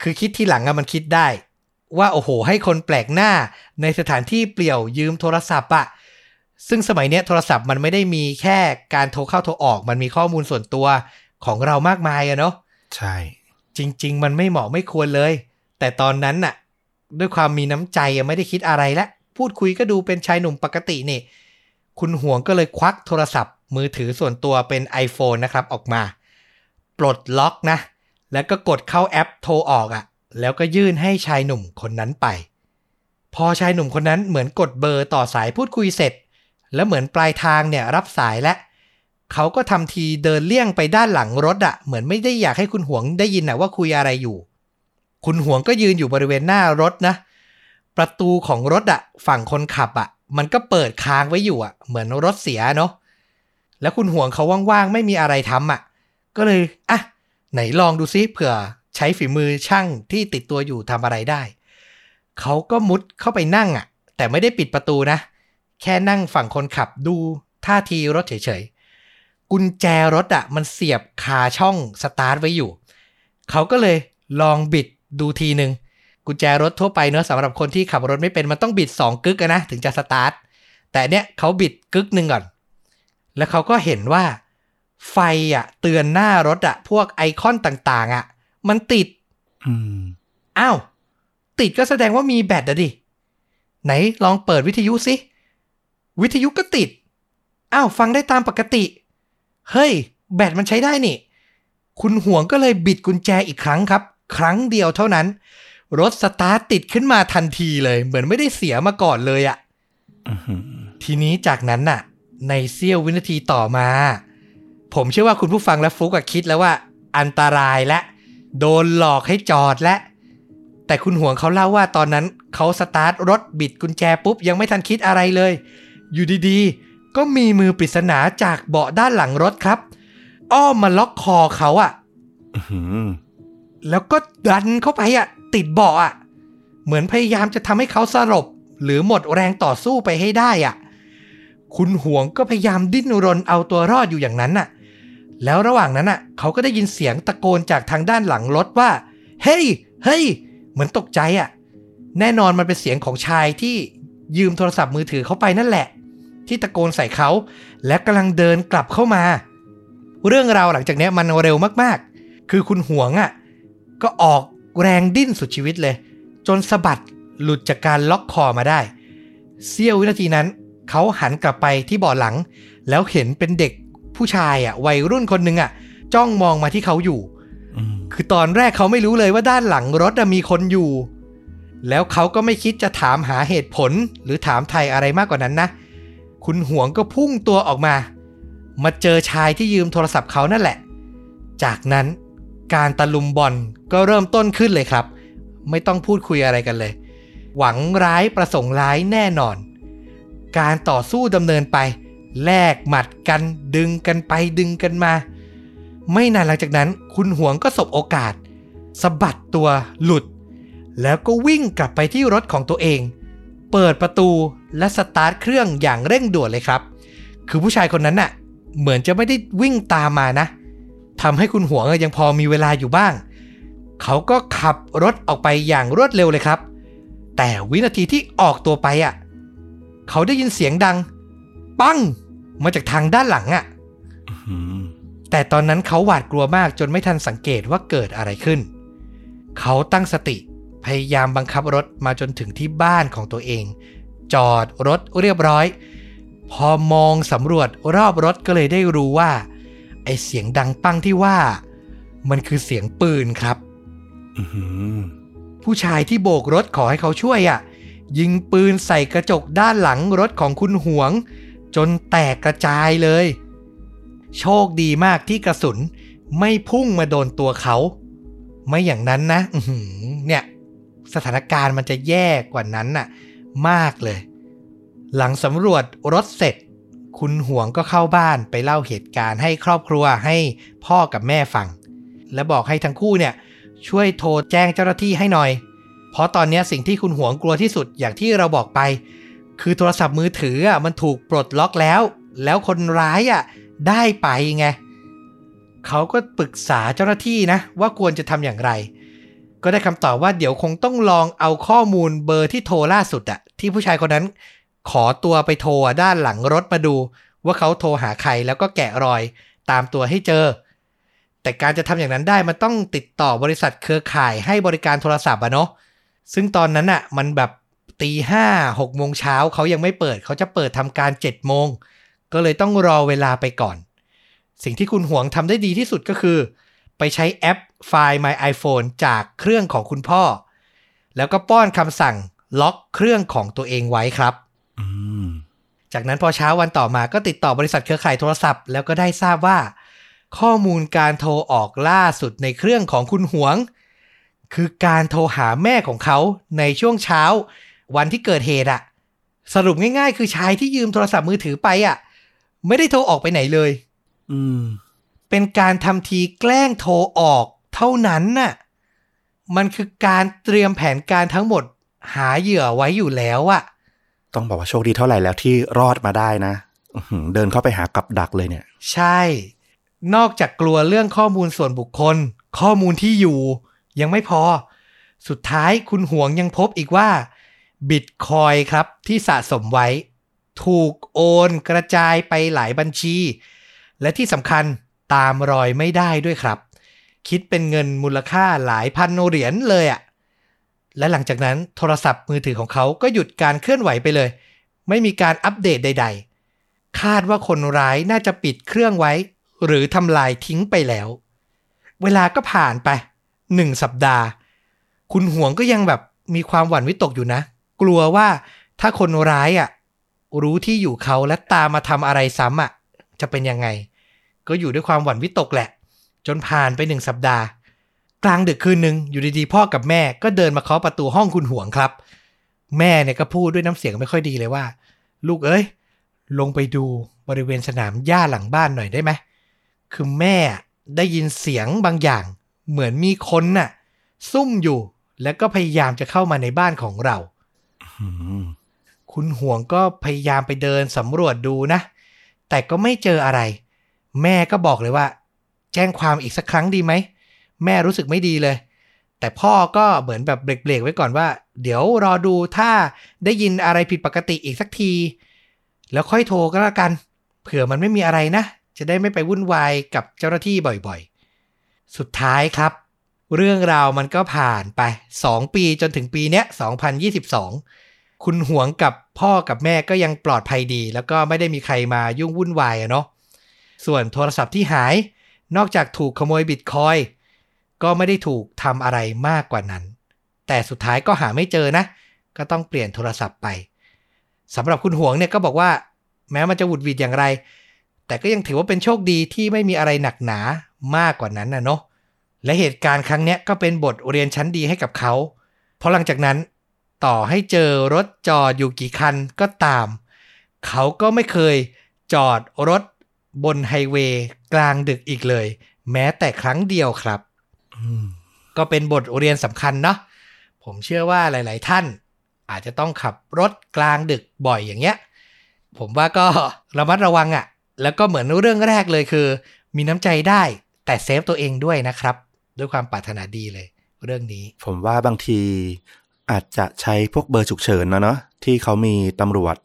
Speaker 1: คือคิดที่หลังอะมันคิดได้ ว่าโอ้โห ให้คนแปลกหน้าในสถานที่เปลี่ยวยืมโทรศัพท์อะซึ่งสมัยเนี้ยโทรศัพท์มันไม่ได้มีแค่การโทรเข้าโทรออก มันมีข้อมูลส่วนตัวของเรามากมายอะเนาะ
Speaker 2: ใช่
Speaker 1: จริง ๆ มันไม่เหมาะไม่ควรเลย แต่ตอนนั้นน่ะ ด้วยความมีน้ำใจยังไม่ได้คิดอะไรและพูดคุยก็ดูเป็นชายหนุ่มปกตินี่ คุณหวงก็เลยควักโทรศัพท์ มือถือส่วนตัวเป็น iPhone นะครับออกมา ปลดล็อกนะ แล้วก็กดเข้าแอปโทรออกอะ่ะ แล้วก็ยื่นให้ชายหนุ่มคนนั้นไป พอชายหนุ่มคนนั้นเหมือนกดเบอร์ต่อสายพูดคุยเสร็จ แล้วเหมือนปลายทางเนี่ยรับสายและเขาก็ทำทีเดินเลี่ยงไปด้านหลังรถอะ่ะเหมือนไม่ได้อยากให้คุณหวงได้ยินนะว่าคุยอะไรอยู่ คุณหวงก็ยืนอยู่บริเวณหน้ารถนะ ประตูของรถอะ่ะฝั่งคนขับอะ่ะมันก็เปิดค้างไว้อยู่อะ่ะเหมือนรถเสียเนาะแล้วคุณหวงเขาว่างๆไม่มีอะไรทำอะก็เลยอะไหนลองดูซิเผื่อ ใช้ฝีมือช่างที่ติดตัวอยู่ทำอะไรได้ เขาก็มุดเข้าไปนั่งอะ แต่ไม่ได้ปิดประตูนะ แค่นั่งฝั่งคนขับดูท่าทีรถเฉยๆ กุญแจรถอะ มันเสียบคาช่องสตาร์ทไว้อยู่ เขาก็เลยลองบิดดูทีหนึ่งกุญแจรถทั่วไปเนอะสำหรับคนที่ขับรถไม่เป็นมันต้องบิดสองกึกนะถึงจะสตาร์ทแต่เนี้ยเขาบิดกึกหนึ่งก่อน แล้วเขาก็เห็นว่าไฟอะเตือนหน้ารถอะ พวกไอคอนต่างๆอะ มันติด
Speaker 2: อืม
Speaker 1: อ้าว ติดก็แสดงว่ามีแบตอะดิ ไหนลองเปิดวิทยุสิ วิทยุก็ติด อ้าว ฟังได้ตามปกติ เฮ้ย แบตมันใช้ได้นี่ คุณห่วงก็เลยบิดกุญแจอีกครั้งครับ ครั้งเดียวเท่านั้น รถสตาร์ทติดขึ้นมาทันทีเลย เหมือนไม่ได้เสียมาก่อนเลยอะ
Speaker 2: อื้อหือ
Speaker 1: ทีนี้จากนั้นน่ะ ในเสี้ยววินาทีต่อมา ผมเชื่อว่าคุณผู้ฟังและฟลุกอะคิดแล้วว่า อันตรายละ โดนหลอกให้จอดละ แต่คุณหวงเขาเล่าว่าตอนนั้นเขาสตาร์ทรถบิดกุญแจปุ๊บ ยังไม่ทันคิดอะไรเลย อยู่ดีๆ ก็มีมือปริศนาจากเบาะด้านหลังรถครับ อ้อมมาล็อกคอเขาอะ
Speaker 2: อื้อหือ
Speaker 1: แล้วก็ดันเข้าไปอะติดเบาะอะเหมือนพยายามจะทำให้เขาสลบหรือหมดแรงต่อสู้ไปให้ได้อะคุณห่วงก็พยายามดิ้นรนเอาตัวรอดอยู่อย่างนั้นน่ะ แล้วระหว่างนั้นน่ะเขาก็ได้ยินเสียงตะโกนจากทางด้านหลังรถว่า เฮ้ย เฮ้ย เหมือนตกใจอะ แน่นอนมันเป็นเสียงของชายที่ยืมโทรศัพท์มือถือเขาไปนั่นแหละ ที่ตะโกนใส่เขา และกำลังเดินกลับเข้ามา เรื่องราวหลังจากนี้มันเร็วมากๆ คือคุณหวงอะก็ออกแรงดิ้นสุดชีวิตเลย จนสะบัดหลุดจากการล็อกคอมาได้ เสี้ยววินาทีนั้น เขาหันกลับไปที่เบาะหลัง แล้วเห็นเป็นเด็ก ผู้ชายอะ วัยรุ่นคนหนึ่งอะ จ้องมองมาที่เขาอยู่
Speaker 2: อืม
Speaker 1: คือตอนแรกเขาไม่รู้เลยว่าด้านหลังรถอะมีคนอยู่ แล้วเขาก็ไม่คิดจะถามหาเหตุผลหรือถามไทยอะไรมากกว่านั้นนะ คุณหวงก็พุ่งตัวออกมา มาเจอชายที่ยืมโทรศัพท์เขานั่นแหละ จากนั้นการตะลุมบอลก็เริ่มต้นขึ้นเลยครับ ไม่ต้องพูดคุยอะไรกันเลย หวังร้ายประสงค์ร้ายแน่นอน การต่อสู้ดำเนินไป แลกหมัดกันดึงกันไปดึงกันมา ไม่นานหลังจากนั้นคุณหวงก็สบโอกาสสะบัดตัวหลุด แล้วก็วิ่งกลับไปที่รถของตัวเอง เปิดประตูและสตาร์ทเครื่องอย่างเร่งด่วนเลยครับ คือผู้ชายคนนั้นน่ะ เหมือนจะไม่ได้วิ่งตามมานะทำให้คุณหวงยังพอมีเวลาอยู่บ้าง เขาก็ขับรถออกไปอย่างรวดเร็วเลยครับ แต่วินาทีที่ออกตัวไปอะ เขาได้ยินเสียงดัง ปังมาจากทางด้านหลังอะ
Speaker 2: อืม
Speaker 1: แต่ตอนนั้นเขาหวาดกลัวมากจนไม่ทันสังเกตว่าเกิดอะไรขึ้น เขาตั้งสติพยายามบังคับรถมาจนถึงที่บ้านของตัวเอง จอดรถเรียบร้อย พอมองสำรวจรอบรถก็เลยได้รู้ว่า ไอเสียงดังปังที่ว่า มันคือเสียงปืนครับ
Speaker 2: อืม
Speaker 1: ผู้ชายที่โบกรถขอให้เขาช่วยอะ ยิงปืนใส่กระจกด้านหลังรถของคุณหวง จนแตกกระจายเลย โชคดีมากที่กระสุนไม่พุ่งมาโดนตัวเขา ไม่อย่างนั้นนะเนี่ย สถานการณ์มันจะแย่กว่านั้นน่ะ มากเลย หลังสำรวจรถเสร็จ คุณห่วงก็เข้าบ้านไปเล่าเหตุการณ์ให้ครอบครัวให้พ่อกับแม่ฟัง และบอกให้ทั้งคู่เนี่ย ช่วยโทรแจ้งเจ้าหน้าที่ให้หน่อย เพราะตอนนี้สิ่งที่คุณห่วงกลัวที่สุดอย่างที่เราบอกไป คือโทรศัพท์มือถืออะมันถูกปลดล็อกแล้ว แล้วคนร้ายอะได้ไปไงเขาก็ปรึกษาเจ้าหน้าที่นะ ว่าควรจะทำอย่างไร ก็ได้คำตอบว่าเดี๋ยวคงต้องลองเอาข้อมูลเบอร์ที่โทรล่าสุดอะที่ผู้ชายคนนั้น ขอตัวไปโทรด้านหลังรถมาดู ว่าเขาโทรหาใครแล้วก็แกะรอยตามตัวให้เจอ แต่การจะทำอย่างนั้นได้มันต้องติดต่อบริษัทเครือข่ายให้บริการโทรศัพท์อะเนาะซึ่งตอนนั้นอะมันแบบ ตีห้าหกโมงเช้าเขายังไม่เปิดเขาจะเปิดทำการ7จ็ดโมง ก็เลยต้องรอเวลาไปก่อน สิ่งที่คุณหวงทำได้ดีที่สุดก็คือ ไปใช้แอป Find My iPhone จากเครื่องของคุณพ่อ แล้วก็ป้อนคำสั่งล็อกเครื่องของตัวเองไว้ครับ
Speaker 2: อืม
Speaker 1: จากนั้นพอเช้าวันต่อมาก็ติดต่อบริษัทเครือข่ายโทรศัพท์ แล้วก็ได้ทราบว่า ข้อมูลการโทรออกล่าสุดในเครื่องของคุณหวง คือการโทรหาแม่ของเขาในช่วงเช้า วันที่เกิดเหตุอะสรุปง่ายๆ คือชายที่ยืมโทรศัพท์มือถือไปอะไม่ได้โทรออกไปไหนเลย
Speaker 2: อืม
Speaker 1: เป็นการทำทีแกล้งโทรออกเท่านั้นน่ะ มันคือการเตรียมแผนการทั้งหมด หาเหยื่อไว้อยู่แล้วอะ
Speaker 2: ต้องบอกว่าโชคดีเท่าไหร่แล้วที่รอดมาได้นะอื้อหือเดินเข้าไปหากับดักเลยเนี่ย
Speaker 1: ใช่ นอกจากกลัวเรื่องข้อมูลส่วนบุคคล ข้อมูลที่อยู่ ยังไม่พอ สุดท้ายคุณหวงยังพบอีกว่า บิตคอยครับที่สะสมไว้ ถูกโอนกระจายไปหลายบัญชี และที่สำคัญตามรอยไม่ได้ด้วยครับ คิดเป็นเงินมูลค่าหลายพันเหรียญเลยอะ่ะและหลังจากนั้นโทรศัพท์มือถือของเขาก็หยุดการเคลื่อนไหวไปเลย ไม่มีการอัปเดตใด ๆ คาดว่าคนร้ายน่าจะปิดเครื่องไว้ หรือทำลายทิ้งไปแล้ว เวลาก็ผ่านไปหนึ่งสัปดาห์ คุณห่วงก็ยังแบบมีความหวั่นวิตกอยู่นะ กลัวว่าถ้าคนร้ายอะรู้ที่อยู่เขาและตามมาทำอะไรซ้ำอะจะเป็นยังไง ก็อยู่ด้วยความหวั่นวิตกแหละ จนผ่านไปหนึ่งสัปดาห์ กลางดึกคืนหนึ่งอยู่ดีๆ พ่อกับแม่ก็เดินมาเคาะประตูห้องคุณห่วงครับ แม่เนี่ยก็พูดด้วยน้ำเสียงไม่ค่อยดีเลยว่า ลูกเอ้ย ลงไปดูบริเวณสนามหญ้าหลังบ้านหน่อยได้ไหมคือแม่ได้ยินเสียงบางอย่าง เหมือนมีคนน่ะ ซุ่มอยู่แล้วก็พยายามจะเข้ามาในบ้านของเรา คุณห่วงก็พยายามไปเดินสำรวจดูนะ แต่ก็ไม่เจออะไร แม่ก็บอกเลยว่า แจ้งความอีกสักครั้งดีไหม แม่รู้สึกไม่ดีเลย แต่พ่อก็เหมือนแบบเบรกๆไว้ก่อนว่า เดี๋ยวรอดูถ้าได้ยินอะไรผิดปกติอีกสักที แล้วค่อยโทรก็แล้วกัน เผื่อมันไม่มีอะไรนะ จะได้ไม่ไปวุ่นวายกับเจ้าหน้าที่บ่อยๆ สุดท้ายครับ เรื่องราวมันก็ผ่านไป 2 ปีจนถึงปีเนี้ย2022 คุณหวงกับพ่อกับแม่ก็ยังปลอดภัยดี แล้วก็ไม่ได้มีใครมายุ่งวุ่นวายอะเนาะส่วนโทรศัพท์ที่หาย นอกจากถูกขโมยบิตคอยก็ไม่ได้ถูกทำอะไรมากกว่านั้น แต่สุดท้ายก็หาไม่เจอนะ ก็ต้องเปลี่ยนโทรศัพท์ไปสำหรับคุณหวงเนี่ยก็บอกว่า แม้มันจะหวุดหวิดอย่างไร แต่ก็ยังถือว่าเป็นโชคดีที่ไม่มีอะไรหนักหนามากกว่านั้นนะเนาะและเหตุการณ์ครั้งเนี้ยก็เป็นบทเรียนชั้นดีให้กับเขา เพราะหลังจากนั้น ต่อให้เจอรถจอดอยู่กี่คันก็ตาม เขาก็ไม่เคยจอดรถบนไฮเวย์กลางดึกอีกเลย แม้แต่ครั้งเดียวครับก็เป็นบทเรียนสำคัญเนาะผมเชื่อว่าหลาย ๆ ท่าน อาจจะต้องขับรถกลางดึกบ่อยอย่างเงี้ย ผมว่าก็ระมัดระวังอะ่ะ แล้วก็เหมือนเรื่องแรกเลยคือ มีน้ำใจได้แต่เซฟตัวเองด้วยนะครับ ด้วยความปรารถนาดีเลย เรื่องนี้
Speaker 2: ผมว่าบางที อาจจะใช้พวกเบอร์ฉุกเฉินนะเนาะที่เขามีตำรวจ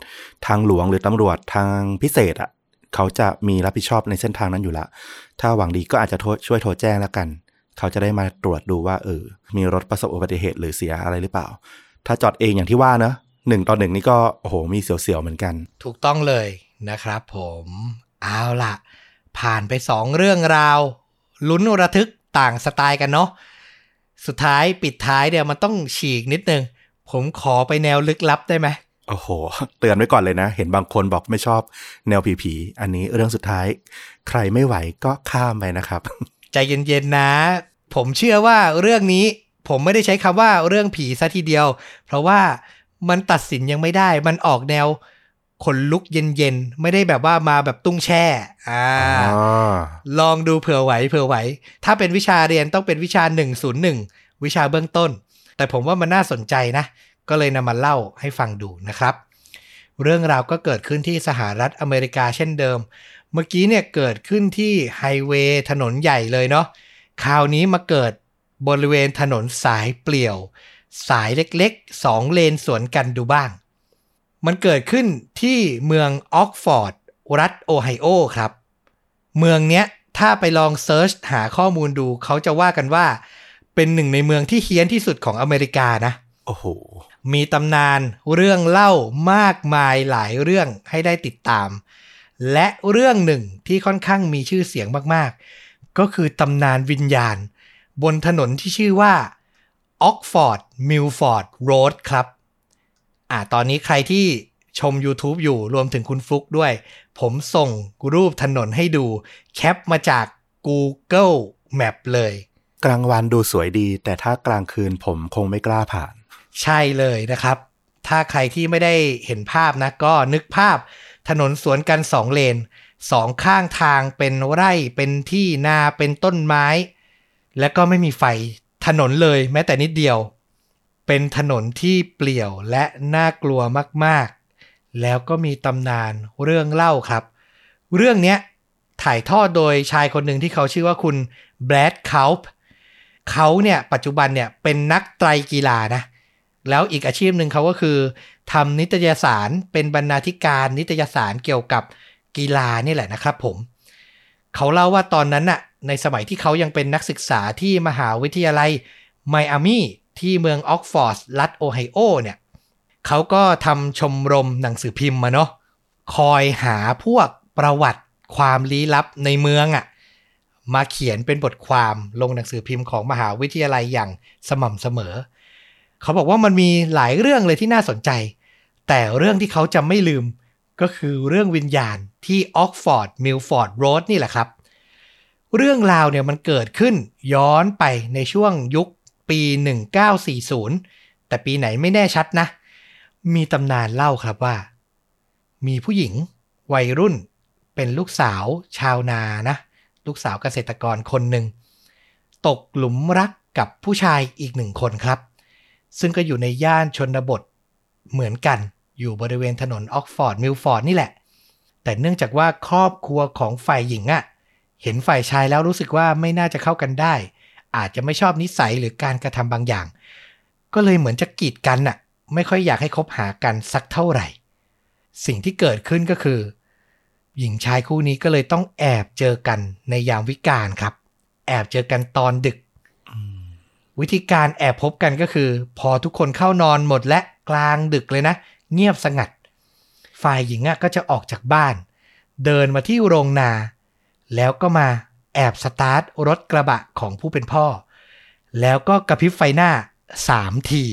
Speaker 2: ทางหลวงหรือตำรวจทางพิเศษอะ่ะเขาจะมีรับผิดชอบในเส้นทางนั้นอยู่ล้วถ้าหวังดีก็อาจจะช่วยโทรแจ้งแล้วกัน เขาจะได้มาตรวจดูว่าเออ มีรถประสบอุบัติเหตุหรือเสียอะไรหรือเปล่า ถ้าจอดเองอย่างที่ว่าเนอะหนึ่งต่อหนึ่งนี่ก็โอ้โหมีเสียวๆเหมือนกัน
Speaker 1: ถูกต้องเลยนะครับผมเอาล่ะ ผ่านไปสองเรื่องราวลุ้นระทึกต่างสไตล์กันเนาะ สุดท้ายปิดท้ายเดี๋ยวมันต้องฉีกนิดนึง ผมขอไปแนวลึกลับได้ไหม
Speaker 2: โอ้โห เตือนไว้ก่อนเลยนะ เห็นบางคนบอกไม่ชอบแนวผี ๆ อันนี้เรื่องสุดท้าย ใครไม่ไหวก็ข้ามไปนะครับ
Speaker 1: ใจเย็น ๆ นะ ผมเชื่อว่าเรื่องนี้ผมไม่ได้ใช้คำว่าเรื่องผีซะทีเดียว เพราะว่ามันตัดสินยังไม่ได้ มันออกแนว ขนลุกเย็นๆ ไม่ได้แบบว่ามาแบบตุ้งแช่ อ่า
Speaker 2: อ๋อ
Speaker 1: ลองดูเผื่อไหวเผื่อไหว ถ้าเป็นวิชาเรียนต้องเป็นวิชา 101 วิชาเบื้องต้น แต่ผมว่ามันน่าสนใจนะ ก็เลยนำมาเล่าให้ฟังดูนะครับ เรื่องราวก็เกิดขึ้นที่สหรัฐอเมริกาเช่นเดิม เมื่อกี้เนี่ยเกิดขึ้นที่ไฮเวย์ถนนใหญ่เลยเนาะ คราวนี้มาเกิดบริเวณถนนสายเปลี่ยว สายเล็กๆสองเลนสวนกันดูบ้าง มันเกิดขึ้นที่เมืองออกฟอร์ด รัฐโอไฮโอครับ เมืองเนี้ยถ้าไปลอง search หาข้อมูลดู เขาจะว่ากันว่าเป็นหนึ่งในเมืองที่เฮี้ยนที่สุดของอเมริกานะ
Speaker 2: โอ้โห
Speaker 1: มีตำนานเรื่องเล่ามากมายหลายเรื่องให้ได้ติดตาม และเรื่องหนึ่งที่ค่อนข้างมีชื่อเสียงมากๆ ก็คือตำนานวิญญาณ บนถนนที่ชื่อว่าOxford Milford Road ครับ อ่าตอนนี้ใครที่ชม YouTube อยู่รวมถึงคุณฟลุกด้วย ผมส่งรูปถนนให้ดู cap มาจาก Google Map เลย
Speaker 2: กลางวันดูสวยดี แต่ถ้ากลางคืนผมคงไม่กล้าผ่าน
Speaker 1: ใช่เลยนะครับ ถ้าใครที่ไม่ได้เห็นภาพนะ ก็นึกภาพถนนสวนกันสองเลนสองข้างทางเป็นไร่เป็นที่นาเป็นต้นไม้ และก็ไม่มีไฟถนนเลยแม้แต่นิดเดียว เป็นถนนที่เปลี่ยวและน่ากลัวมากๆ แล้วก็มีตำนานเรื่องเล่าครับ เรื่องนี้ถ่ายทอดโดยชายคนหนึ่งที่เขาชื่อว่าคุณแบรดคาป์เขาเนี่ยปัจจุบันเนี่ยเป็นนักไตรกีฬานะ แล้วอีกอาชีพหนึ่งเขาก็คือทำนิตยสารเป็นบรรณาธิการนิตยสารเกี่ยวกับกีฬานี่แหละนะครับผม เขาเล่าว่าตอนนั้นน่ะในสมัยที่เขายังเป็นนักศึกษาที่มหาวิทยาลัยไมอามี ที่เมืองออกฟอร์ดรัฐโอไฮโอเนี่ยเขาก็ทำชมรมหนังสือพิมพ์มาเนาะคอยหาพวกประวัติความลี้ลับในเมืองอะ่ะมาเขียนเป็นบทความลงหนังสือพิมพ์ของมหาวิทยาลัยอย่างสม่ำเสมอ เขาบอกว่ามันมีหลายเรื่องเลยที่น่าสนใจ แต่เรื่องที่เขาจะไม่ลืมก็คือเรื่องวิญญาณที่ Oxford Milford Road นี่แหละครับ เรื่องราวเนี่ยมันเกิดขึ้นย้อนไปในช่วงยุค ปี 1940 แต่ปีไหนไม่แน่ชัดนะ มีตำนานเล่าครับว่า มีผู้หญิง วัยรุ่น เป็นลูกสาวชาวนานะ ลูกสาวเกษตรกรคนหนึ่ง ตกหลุมรักกับผู้ชายอีกหนึ่งคนครับ ซึ่งก็อยู่ในย่านชนบทเหมือนกัน อยู่บริเวณถนน Oxford Milford นี่แหละ แต่เนื่องจากว่าครอบครัวของฝ่ายหญิงอะ่ะเห็นฝ่ายชายแล้วรู้สึกว่าไม่น่าจะเข้ากันได้ อาจจะไม่ชอบนิสัยหรือการกระทำบางอย่าง ก็เลยเหมือนจะกีดกันน่ะ ไม่ค่อยอยากให้คบหากันสักเท่าไหร่ สิ่งที่เกิดขึ้นก็คือ หญิงชายคู่นี้ก็เลยต้องแอบเจอกันในยามวิกาลครับ แอบเจอกันตอนดึก วิธีการแอบพบกันก็คือ พอทุกคนเข้านอนหมดและกลางดึกเลยนะ เงียบสงัด ฝ่ายหญิงอะก็จะออกจากบ้าน เดินมาที่โรงนา แล้วก็มา แอบสตาร์ทรถกระบะของผู้เป็นพ่อ แล้วก็กระพริบไฟหน้าสามที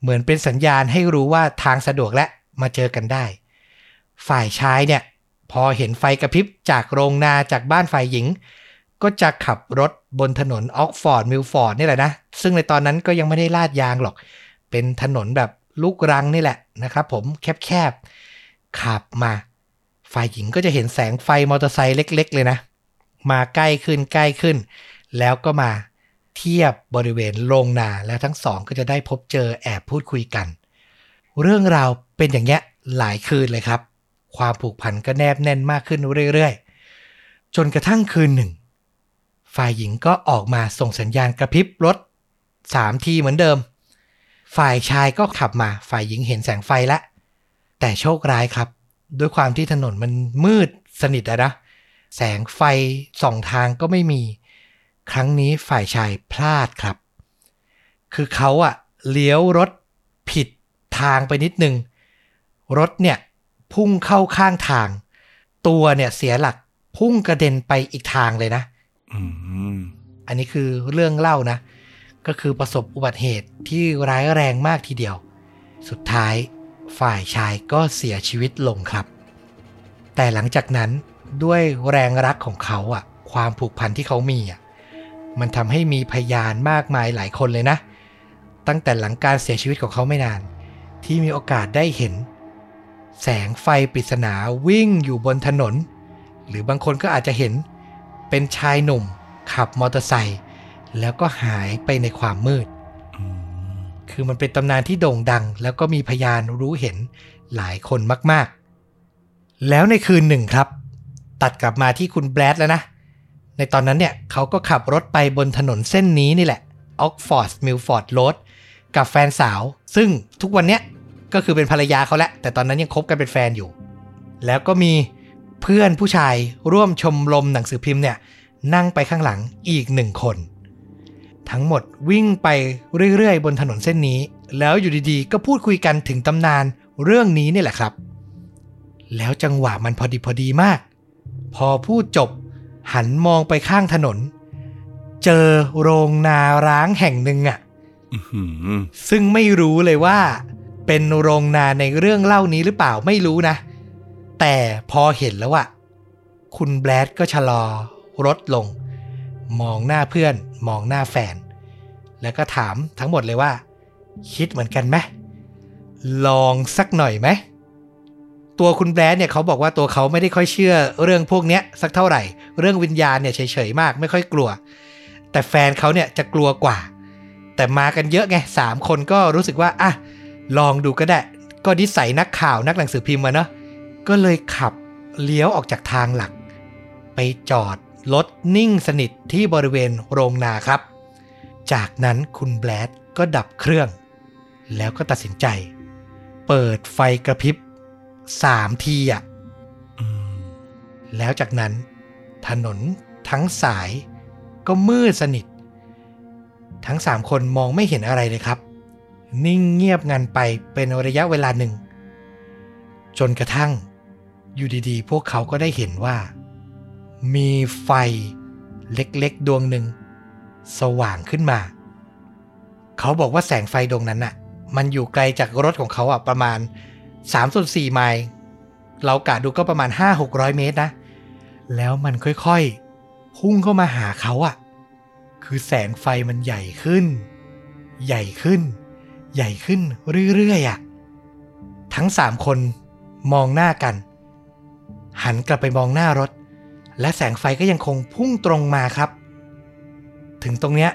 Speaker 1: เหมือนเป็นสัญญาณให้รู้ว่าทางสะดวกและมาเจอกันได้ ฝ่ายชายเนี่ย พอเห็นไฟกระพริบจากโรงนาจากบ้านฝ่ายหญิง ก็จะขับรถบนถนน Oxford Milford นี่แหละนะ ซึ่งในตอนนั้นก็ยังไม่ได้ลาดยางหรอก เป็นถนนแบบลูกรังนี่แหละนะครับผมแคบๆขับมา ฝ่ายหญิงก็จะเห็นแสงไฟมอเตอร์ไซค์เล็ก ๆ เลยนะ มาใกล้ขึ้นใกล้ขึ้น แล้วก็มาเทียบบริเวณโรงนาแล้วทั้งสองก็จะได้พบเจอแอบพูดคุยกัน เรื่องราวเป็นอย่างเงี้ยหลายคืนเลยครับ ความผูกพันก็แนบแน่นมากขึ้นเรื่อยๆ จนกระทั่งคืนหนึ่ง ฝ่ายหญิงก็ออกมาส่งสัญญาณกระพริบรถสามทีเหมือนเดิม ฝ่ายชายก็ขับมา ฝ่ายหญิงเห็นแสงไฟแล้วแต่โชคร้ายครับ ด้วยความที่ถนนมันมืดสนิทอะนะ แสงไฟสองทางก็ไม่มี ครั้งนี้ฝ่ายชายพลาดครับ คือเขาอะเลี้ยวรถผิดทางไปนิดนึง รถเนี่ยพุ่งเข้าข้างทาง ตัวเนี่ยเสียหลักพุ่งกระเด็นไปอีกทางเลยนะ
Speaker 2: อืม
Speaker 1: อันนี้คือเรื่องเล่านะ ก็คือประสบอุบัติเหตุที่ร้ายแรงมากทีเดียว สุดท้ายฝ่ายชายก็เสียชีวิตลงครับ แต่หลังจากนั้น ด้วยแรงรักของเขาอะความผูกพันที่เขามีอะมันทำให้มีพยานมากมายหลายคนเลยนะ ตั้งแต่หลังการเสียชีวิตของเขาไม่นาน ที่มีโอกาสได้เห็น แสงไฟปริศนาวิ่งอยู่บนถนน หรือบางคนก็อาจจะเห็นเป็นชายหนุ่มขับมอเตอร์ไซค์แล้วก็หายไปในความมืด คือมันเป็นตำนานที่โด่งดัง แล้วก็มีพยานรู้เห็นหลายคนมาก ๆ แล้วในคืนหนึ่งครับ ตัดกลับมาที่คุณแบรดแล้วนะ ในตอนนั้นเนี่ยเขาก็ขับรถไปบนถนนเส้นนี้นี่แหละ Oxford Milford Road กับแฟนสาว ซึ่งทุกวันเนี้ยก็คือเป็นภรรยาเขาแหละ แต่ตอนนั้นยังคบกันเป็นแฟนอยู่ แล้วก็มีเพื่อนผู้ชายร่วมชมรมหนังสือพิมพ์เนี่ยนั่งไปข้างหลังอีกหนึ่งคน ทั้งหมดวิ่งไปเรื่อยๆ บนถนนเส้นนี้ แล้วอยู่ดีๆ ก็พูดคุยกันถึงตำนานเรื่องนี้นี่แหละครับ แล้วจังหวะมันพอดีพอดีมาก พอพูดจบ หันมองไปข้างถนน เจอโรงนาร้างแห่งหนึ่งอะ
Speaker 2: อื้อหือ
Speaker 1: ซึ่งไม่รู้เลยว่า เป็นโรงนาในเรื่องเล่านี้หรือเปล่าไม่รู้นะ แต่พอเห็นแล้วอะคุณแบรดก็ชะลอรถลง มองหน้าเพื่อน มองหน้าแฟน แล้วก็ถามทั้งหมดเลยว่า คิดเหมือนกันไหมลองสักหน่อยไหม ตัวคุณแบรดเนี่ยเขาบอกว่าตัวเขาไม่ได้ค่อยเชื่อเรื่องพวกเนี้ยสักเท่าไหร่ เรื่องวิญญาณเนี่ยเฉยๆมากไม่ค่อยกลัว แต่แฟนเขาเนี่ยจะกลัวกว่า แต่มากันเยอะไงสามคนก็รู้สึกว่าอะลองดูก็ได้ ก็นิสัยนักข่าวนักหนังสือพิมพ์มาเนาะก็เลยขับเลี้ยวออกจากทางหลัก ไปจอดรถนิ่งสนิทที่บริเวณโรงนาครับ จากนั้นคุณแบลดก็ดับเครื่อง แล้วก็ตัดสินใจ เปิดไฟกระพริบ สามทีอะแล้วจากนั้นถนนทั้งสายก็มืดสนิท ทั้งสามคนมองไม่เห็นอะไรเลยครับ นิ่งเงียบงันไปเป็นระยะเวลาหนึ่ง จนกระทั่ง อยู่ดีๆ พวกเขาก็ได้เห็นว่า มีไฟเล็กๆ ดวงหนึ่ง สว่างขึ้นมา เขาบอกว่าแสงไฟดวงนั้นน่ะ มันอยู่ไกลจากรถของเขาอะประมาณ 3ส่วน4ไมล์เรากะดูก็ประมาณ5-600เมตรนะ แล้วมันค่อยๆ พุ่งเข้ามาหาเขาอะคือแสงไฟมันใหญ่ขึ้น ใหญ่ขึ้น ใหญ่ขึ้นเรื่อยๆอะทั้งสามคนมองหน้ากัน หันกลับไปมองหน้ารถ และแสงไฟก็ยังคงพุ่งตรงมาครับ ถึงตรงเนี้ย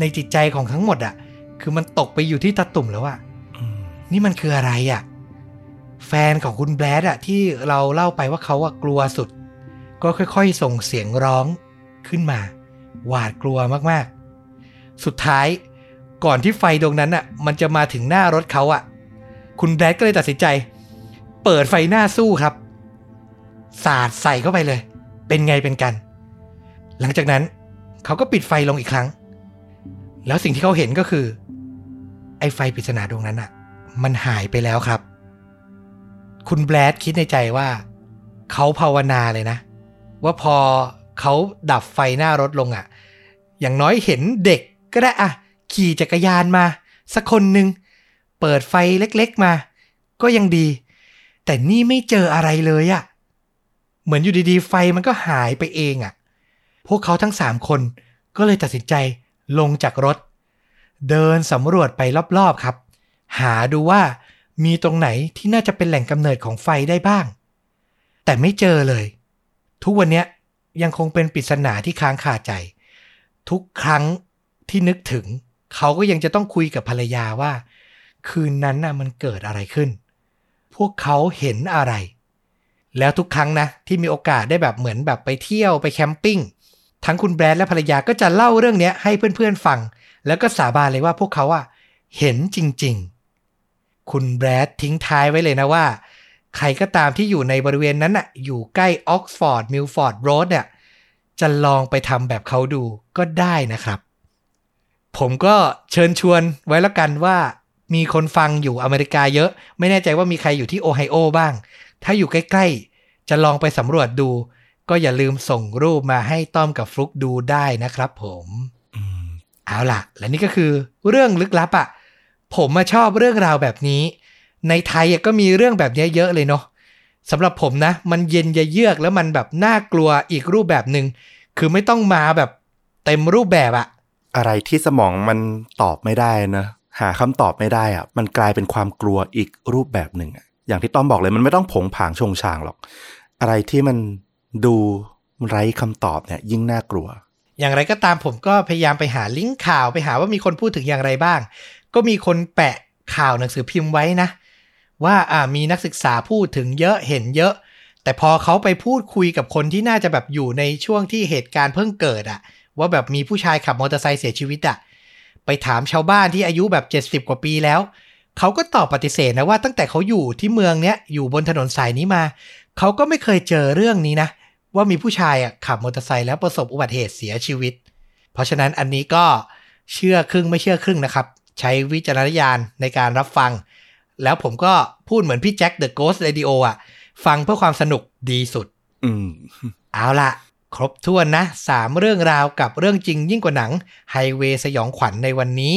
Speaker 1: ในจิตใจของทั้งหมดอะคือมันตกไปอยู่ที่ตาตุ่มแล้วอะ
Speaker 2: อืม
Speaker 1: นี่มันคืออะไรอะ่ะ แฟนของคุณแบดอะที่เราเล่าไปว่าเขาอะกลัวสุด ก็ค่อยๆ ส่งเสียงร้องขึ้นมา หวาดกลัวมากๆ สุดท้ายก่อนที่ไฟดวงนั้นอะมันจะมาถึงหน้ารถเขาอะคุณแบดก็เลยตัดสินใจ เปิดไฟหน้าสู้ครับ สาดใส่เข้าไปเลย เป็นไงเป็นกัน หลังจากนั้นเขาก็ปิดไฟลงอีกครั้ง แล้วสิ่งที่เขาเห็นก็คือ ไอ้ไฟปริศนาดวงนั้นอะมันหายไปแล้วครับ คุณแบรดคิดในใจว่าเขาภาวนาเลยนะ ว่าพอเขาดับไฟหน้ารถลงอะอย่างน้อยเห็นเด็กก็ได้อะขี่จักรยานมา สักคนหนึ่งเปิดไฟเล็กๆมา ก็ยังดี แต่นี่ไม่เจออะไรเลยอะเหมือนอยู่ดีๆ ไฟมันก็หายไปเองอะ พวกเขาทั้งสามคนก็เลยตัดสินใจลงจากรถ เดินสำรวจไปรอบๆครับ หาดูว่า มีตรงไหนที่น่าจะเป็นแหล่งกำเนิดของไฟได้บ้าง แต่ไม่เจอเลย ทุกวันนี้ยังคงเป็นปริศนาที่ค้างคาใจ ทุกครั้งที่นึกถึง เขาก็ยังจะต้องคุยกับภรรยาว่า คืนนั้นน่ะมันเกิดอะไรขึ้น พวกเขาเห็นอะไร แล้วทุกครั้งนะ ที่มีโอกาสได้แบบเหมือนแบบไปเที่ยวไปแคมปิ้งทั้งคุณแบรดและภรรยาก็จะเล่าเรื่องนี้ให้เพื่อนๆฟัง แล้วก็สาบานเลยว่าพวกเขาอะเห็นจริง ๆ คุณแบรดทิ้งท้ายไว้เลยนะว่า ใครก็ตามที่อยู่ในบริเวณนั้นอะอยู่ใกล้ Oxford Milford Road เนี่ยจะลองไปทำแบบเขาดูก็ได้นะครับ ผมก็เชิญชวนไว้แล้วกันว่ามีคนฟังอยู่อเมริกาเยอะ ไม่แน่ใจว่ามีใครอยู่ที่โอไฮโอบ้าง ถ้าอยู่ใกล้ๆ จะลองไปสำรวจดู ก็อย่าลืมส่งรูปมาให้ต้อมกับฟลุกดูได้นะครับผม
Speaker 2: อืม
Speaker 1: เอาล่ะ และนี่ก็คือเรื่องลึกลับอะ่ะ ผมมาชอบเรื่องราวแบบนี้ ในไทยอะก็มีเรื่องแบบนี้เยอะเลยเนาะสำหรับผมนะ มันเย็นยะเยือกแล้วมันแบบน่ากลัวอีกรูปแบบหนึ่งคือไม่ต้องมาแบบเต็มรูปแบบอะ
Speaker 2: อะไรที่สมองมันตอบไม่ได้นะ หาคำตอบไม่ได้อะมันกลายเป็นความกลัวอีกรูปแบบหนึ่งอะอย่างที่ต้อมบอกเลยมันไม่ต้องผงผางชงชางหรอก อะไรที่มันดูไร้คำตอบเนี่ยยิ่งน่ากลัว
Speaker 1: อย่างไรก็ตามผมก็พยายามไปหาลิงก์ข่าวไปหาว่ามีคนพูดถึงอย่างไรบ้าง ก็มีคนแปะข่าวหนังสือพิมพ์ไว้นะ ว่าอ่ามีนักศึกษาพูดถึงเยอะเห็นเยอะ แต่พอเขาไปพูดคุยกับคนที่น่าจะแบบอยู่ในช่วงที่เหตุการณ์เพิ่งเกิดอะว่าแบบมีผู้ชายขับมอเตอร์ไซค์เสียชีวิตอะไปถามชาวบ้านที่อายุแบบ 70 กว่าปีแล้ว เขาก็ตอบปฏิเสธนะว่าตั้งแต่เขาอยู่ที่เมืองเนี้ยอยู่บนถนนสายนี้มา เขาก็ไม่เคยเจอเรื่องนี้นะ ว่ามีผู้ชายอะขับมอเตอร์ไซค์แล้วประสบอุบัติเหตุเสียชีวิต เพราะฉะนั้นอันนี้ก็เชื่อครึ่งไม่เชื่อครึ่งนะครับ ใช้วิจารณญาณในการรับฟัง แล้วผมก็พูดเหมือนพี่แจ็ค The Ghost Radio อะ ฟังเพื่อความสนุกดีสุด
Speaker 2: อืม
Speaker 1: เอาละครบถ้วนนะสามเรื่องราวกับเรื่องจริงยิ่งกว่าหนังไฮเวย์สยองขวัญในวันนี้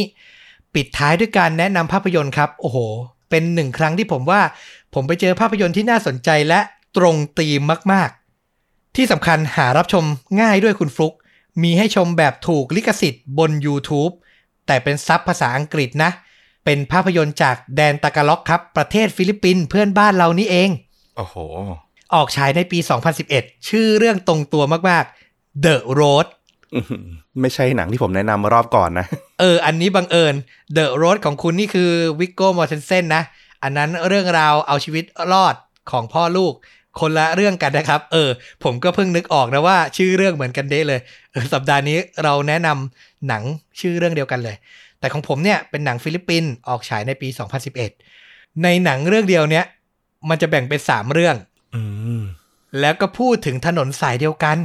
Speaker 1: ปิดท้ายด้วยการแนะนำภาพยนตร์ครับ โอ้โห เป็นหนึ่งครั้งที่ผมว่า ผมไปเจอภาพยนตร์ที่น่าสนใจและตรงธีมมาก ๆ ที่สำคัญหารับชมง่ายด้วยคุณฟลุก มีให้ชมแบบถูกลิขสิทธิ์บน YouTube แต่เป็นซับภาษาอังกฤษนะ เป็นภาพยนตร์จากแดนตากาล็อกครับ ประเทศฟิลิปปินส์เพื่อนบ้านเรานี่เอง
Speaker 2: โอ้โห
Speaker 1: ออกฉายในปี 2011 ชื่อเรื่องตรงตัวมากๆ The Road
Speaker 2: อื้อหือไม่ใช่หนังที่ผมแนะนำมารอบก่อนนะ
Speaker 1: เออ อันนี้บังเอิญ The Road ของคุณนี่คือ Viggo Mortensen นะ อันนั้นเรื่องราวเอาชีวิตรอดของพ่อลูก คนละเรื่องกันนะครับ เออ ผมก็เพิ่งนึกออกนะว่า ชื่อเรื่องเหมือนกันเด๊ะเลย เออ สัปดาห์นี้เราแนะนำ หนังชื่อเรื่องเดียวกันเลย แต่ของผมเนี่ยเป็นหนังฟิลิปปินส์ออกฉายในปี 2011 ในหนังเรื่องเดียวเนี้ยมันจะแบ่งเป็น3เรื่อง
Speaker 2: อืม
Speaker 1: แล้วก็พูดถึงถนนสายเดียวกัน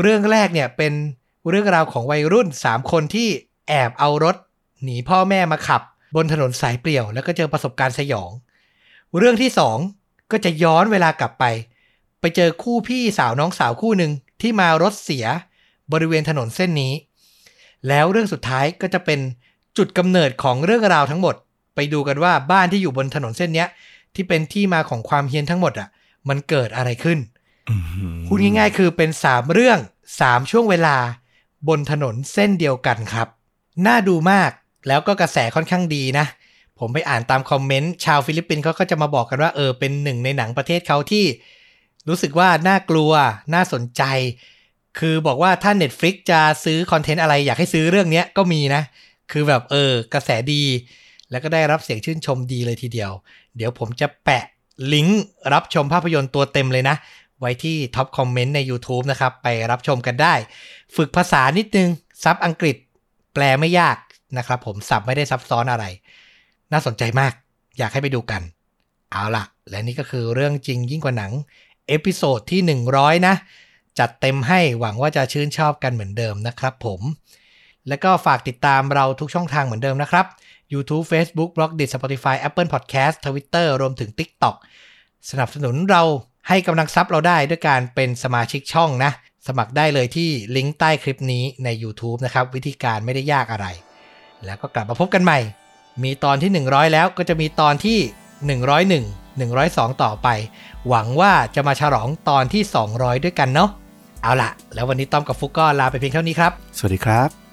Speaker 1: เรื่องแรกเนี่ยเป็นเรื่องราวของวัยรุ่น3คนที่แอบเอารถ หนีพ่อแม่มาขับ บนถนนสายเปลี่ยว แล้วก็เจอประสบการณ์สยอง เรื่องที่2ก็จะย้อนเวลากลับไป ไปเจอคู่พี่สาวน้องสาวคู่หนึ่งที่มารถเสียบริเวณถนนเส้นนี้ แล้วเรื่องสุดท้ายก็จะเป็นจุดกำเนิดของเรื่องราวทั้งหมด ไปดูกันว่าบ้านที่อยู่บนถนนเส้นเนี้ย ที่เป็นที่มาของความเฮี้ยนทั้งหมดอะ มันเกิดอะไรขึ้น
Speaker 2: อืม
Speaker 1: พูดง่ายๆ คือเป็น3เรื่อง3ช่วงเวลา บนถนนเส้นเดียวกันครับ น่าดูมากแล้วก็กระแสค่อนข้างดีนะ ผมไปอ่านตาม comment ชาวฟิลิปปินส์เขาก็จะมาบอกกันว่าเออเป็นหนึ่งในหนังประเทศเขาที่ รู้สึกว่าน่ากลัว น่าสนใจ คือบอกว่าถ้า Netflix จะซื้อ content อะไรอยากให้ซื้อเรื่องเนี้ยก็มีนะ คือแบบเออกระแสดี แล้วก็ได้รับเสียงชื่นชมดีเลยทีเดียว เดี๋ยวผมจะแปะลิงก์รับชมภาพยนตร์ตัวเต็มเลยนะ ไว้ที่ top comment ใน YouTube นะครับ ไปรับชมกันได้ ฝึกภาษานิดนึง ซับอังกฤษ แปลไม่ยากนะครับผมซับไม่ได้ซับซ้อนอะไร น่าสนใจมาก อยากให้ไปดูกัน เอาล่ะ และนี่ก็คือเรื่องจริงยิ่งกว่าหนัง episode ที่ 100 นะ จัดเต็มให้หวังว่าจะชื่นชอบกันเหมือนเดิมนะครับผม แล้วก็ฝากติดตามเราทุกช่องทางเหมือนเดิมนะครับ YouTube Facebook b l o g d i t Spotify Apple Podcast Twitter รวมถึง TikTok สนับสนุนเราให้กำลังทรัพย์เราได้ด้วยการเป็นสมาชิกช่องนะ สมัครได้เลยที่ลิงก์ใต้คลิปนี้ใน YouTube นะครับ วิธีการไม่ได้ยากอะไร แล้วก็กลับมาพบกันใหม่ มีตอนที่ 100 แล้วก็จะมีตอนที่ 101 102 ต่อไป หวังว่าจะมาฉลองตอนที่ 200 ด้วยกันเนาะ เอาละแล้ววันนี้ต้อมกับฟุกก็ลาไปเพียงเท่านี้ครับ
Speaker 2: สวัสดีครับ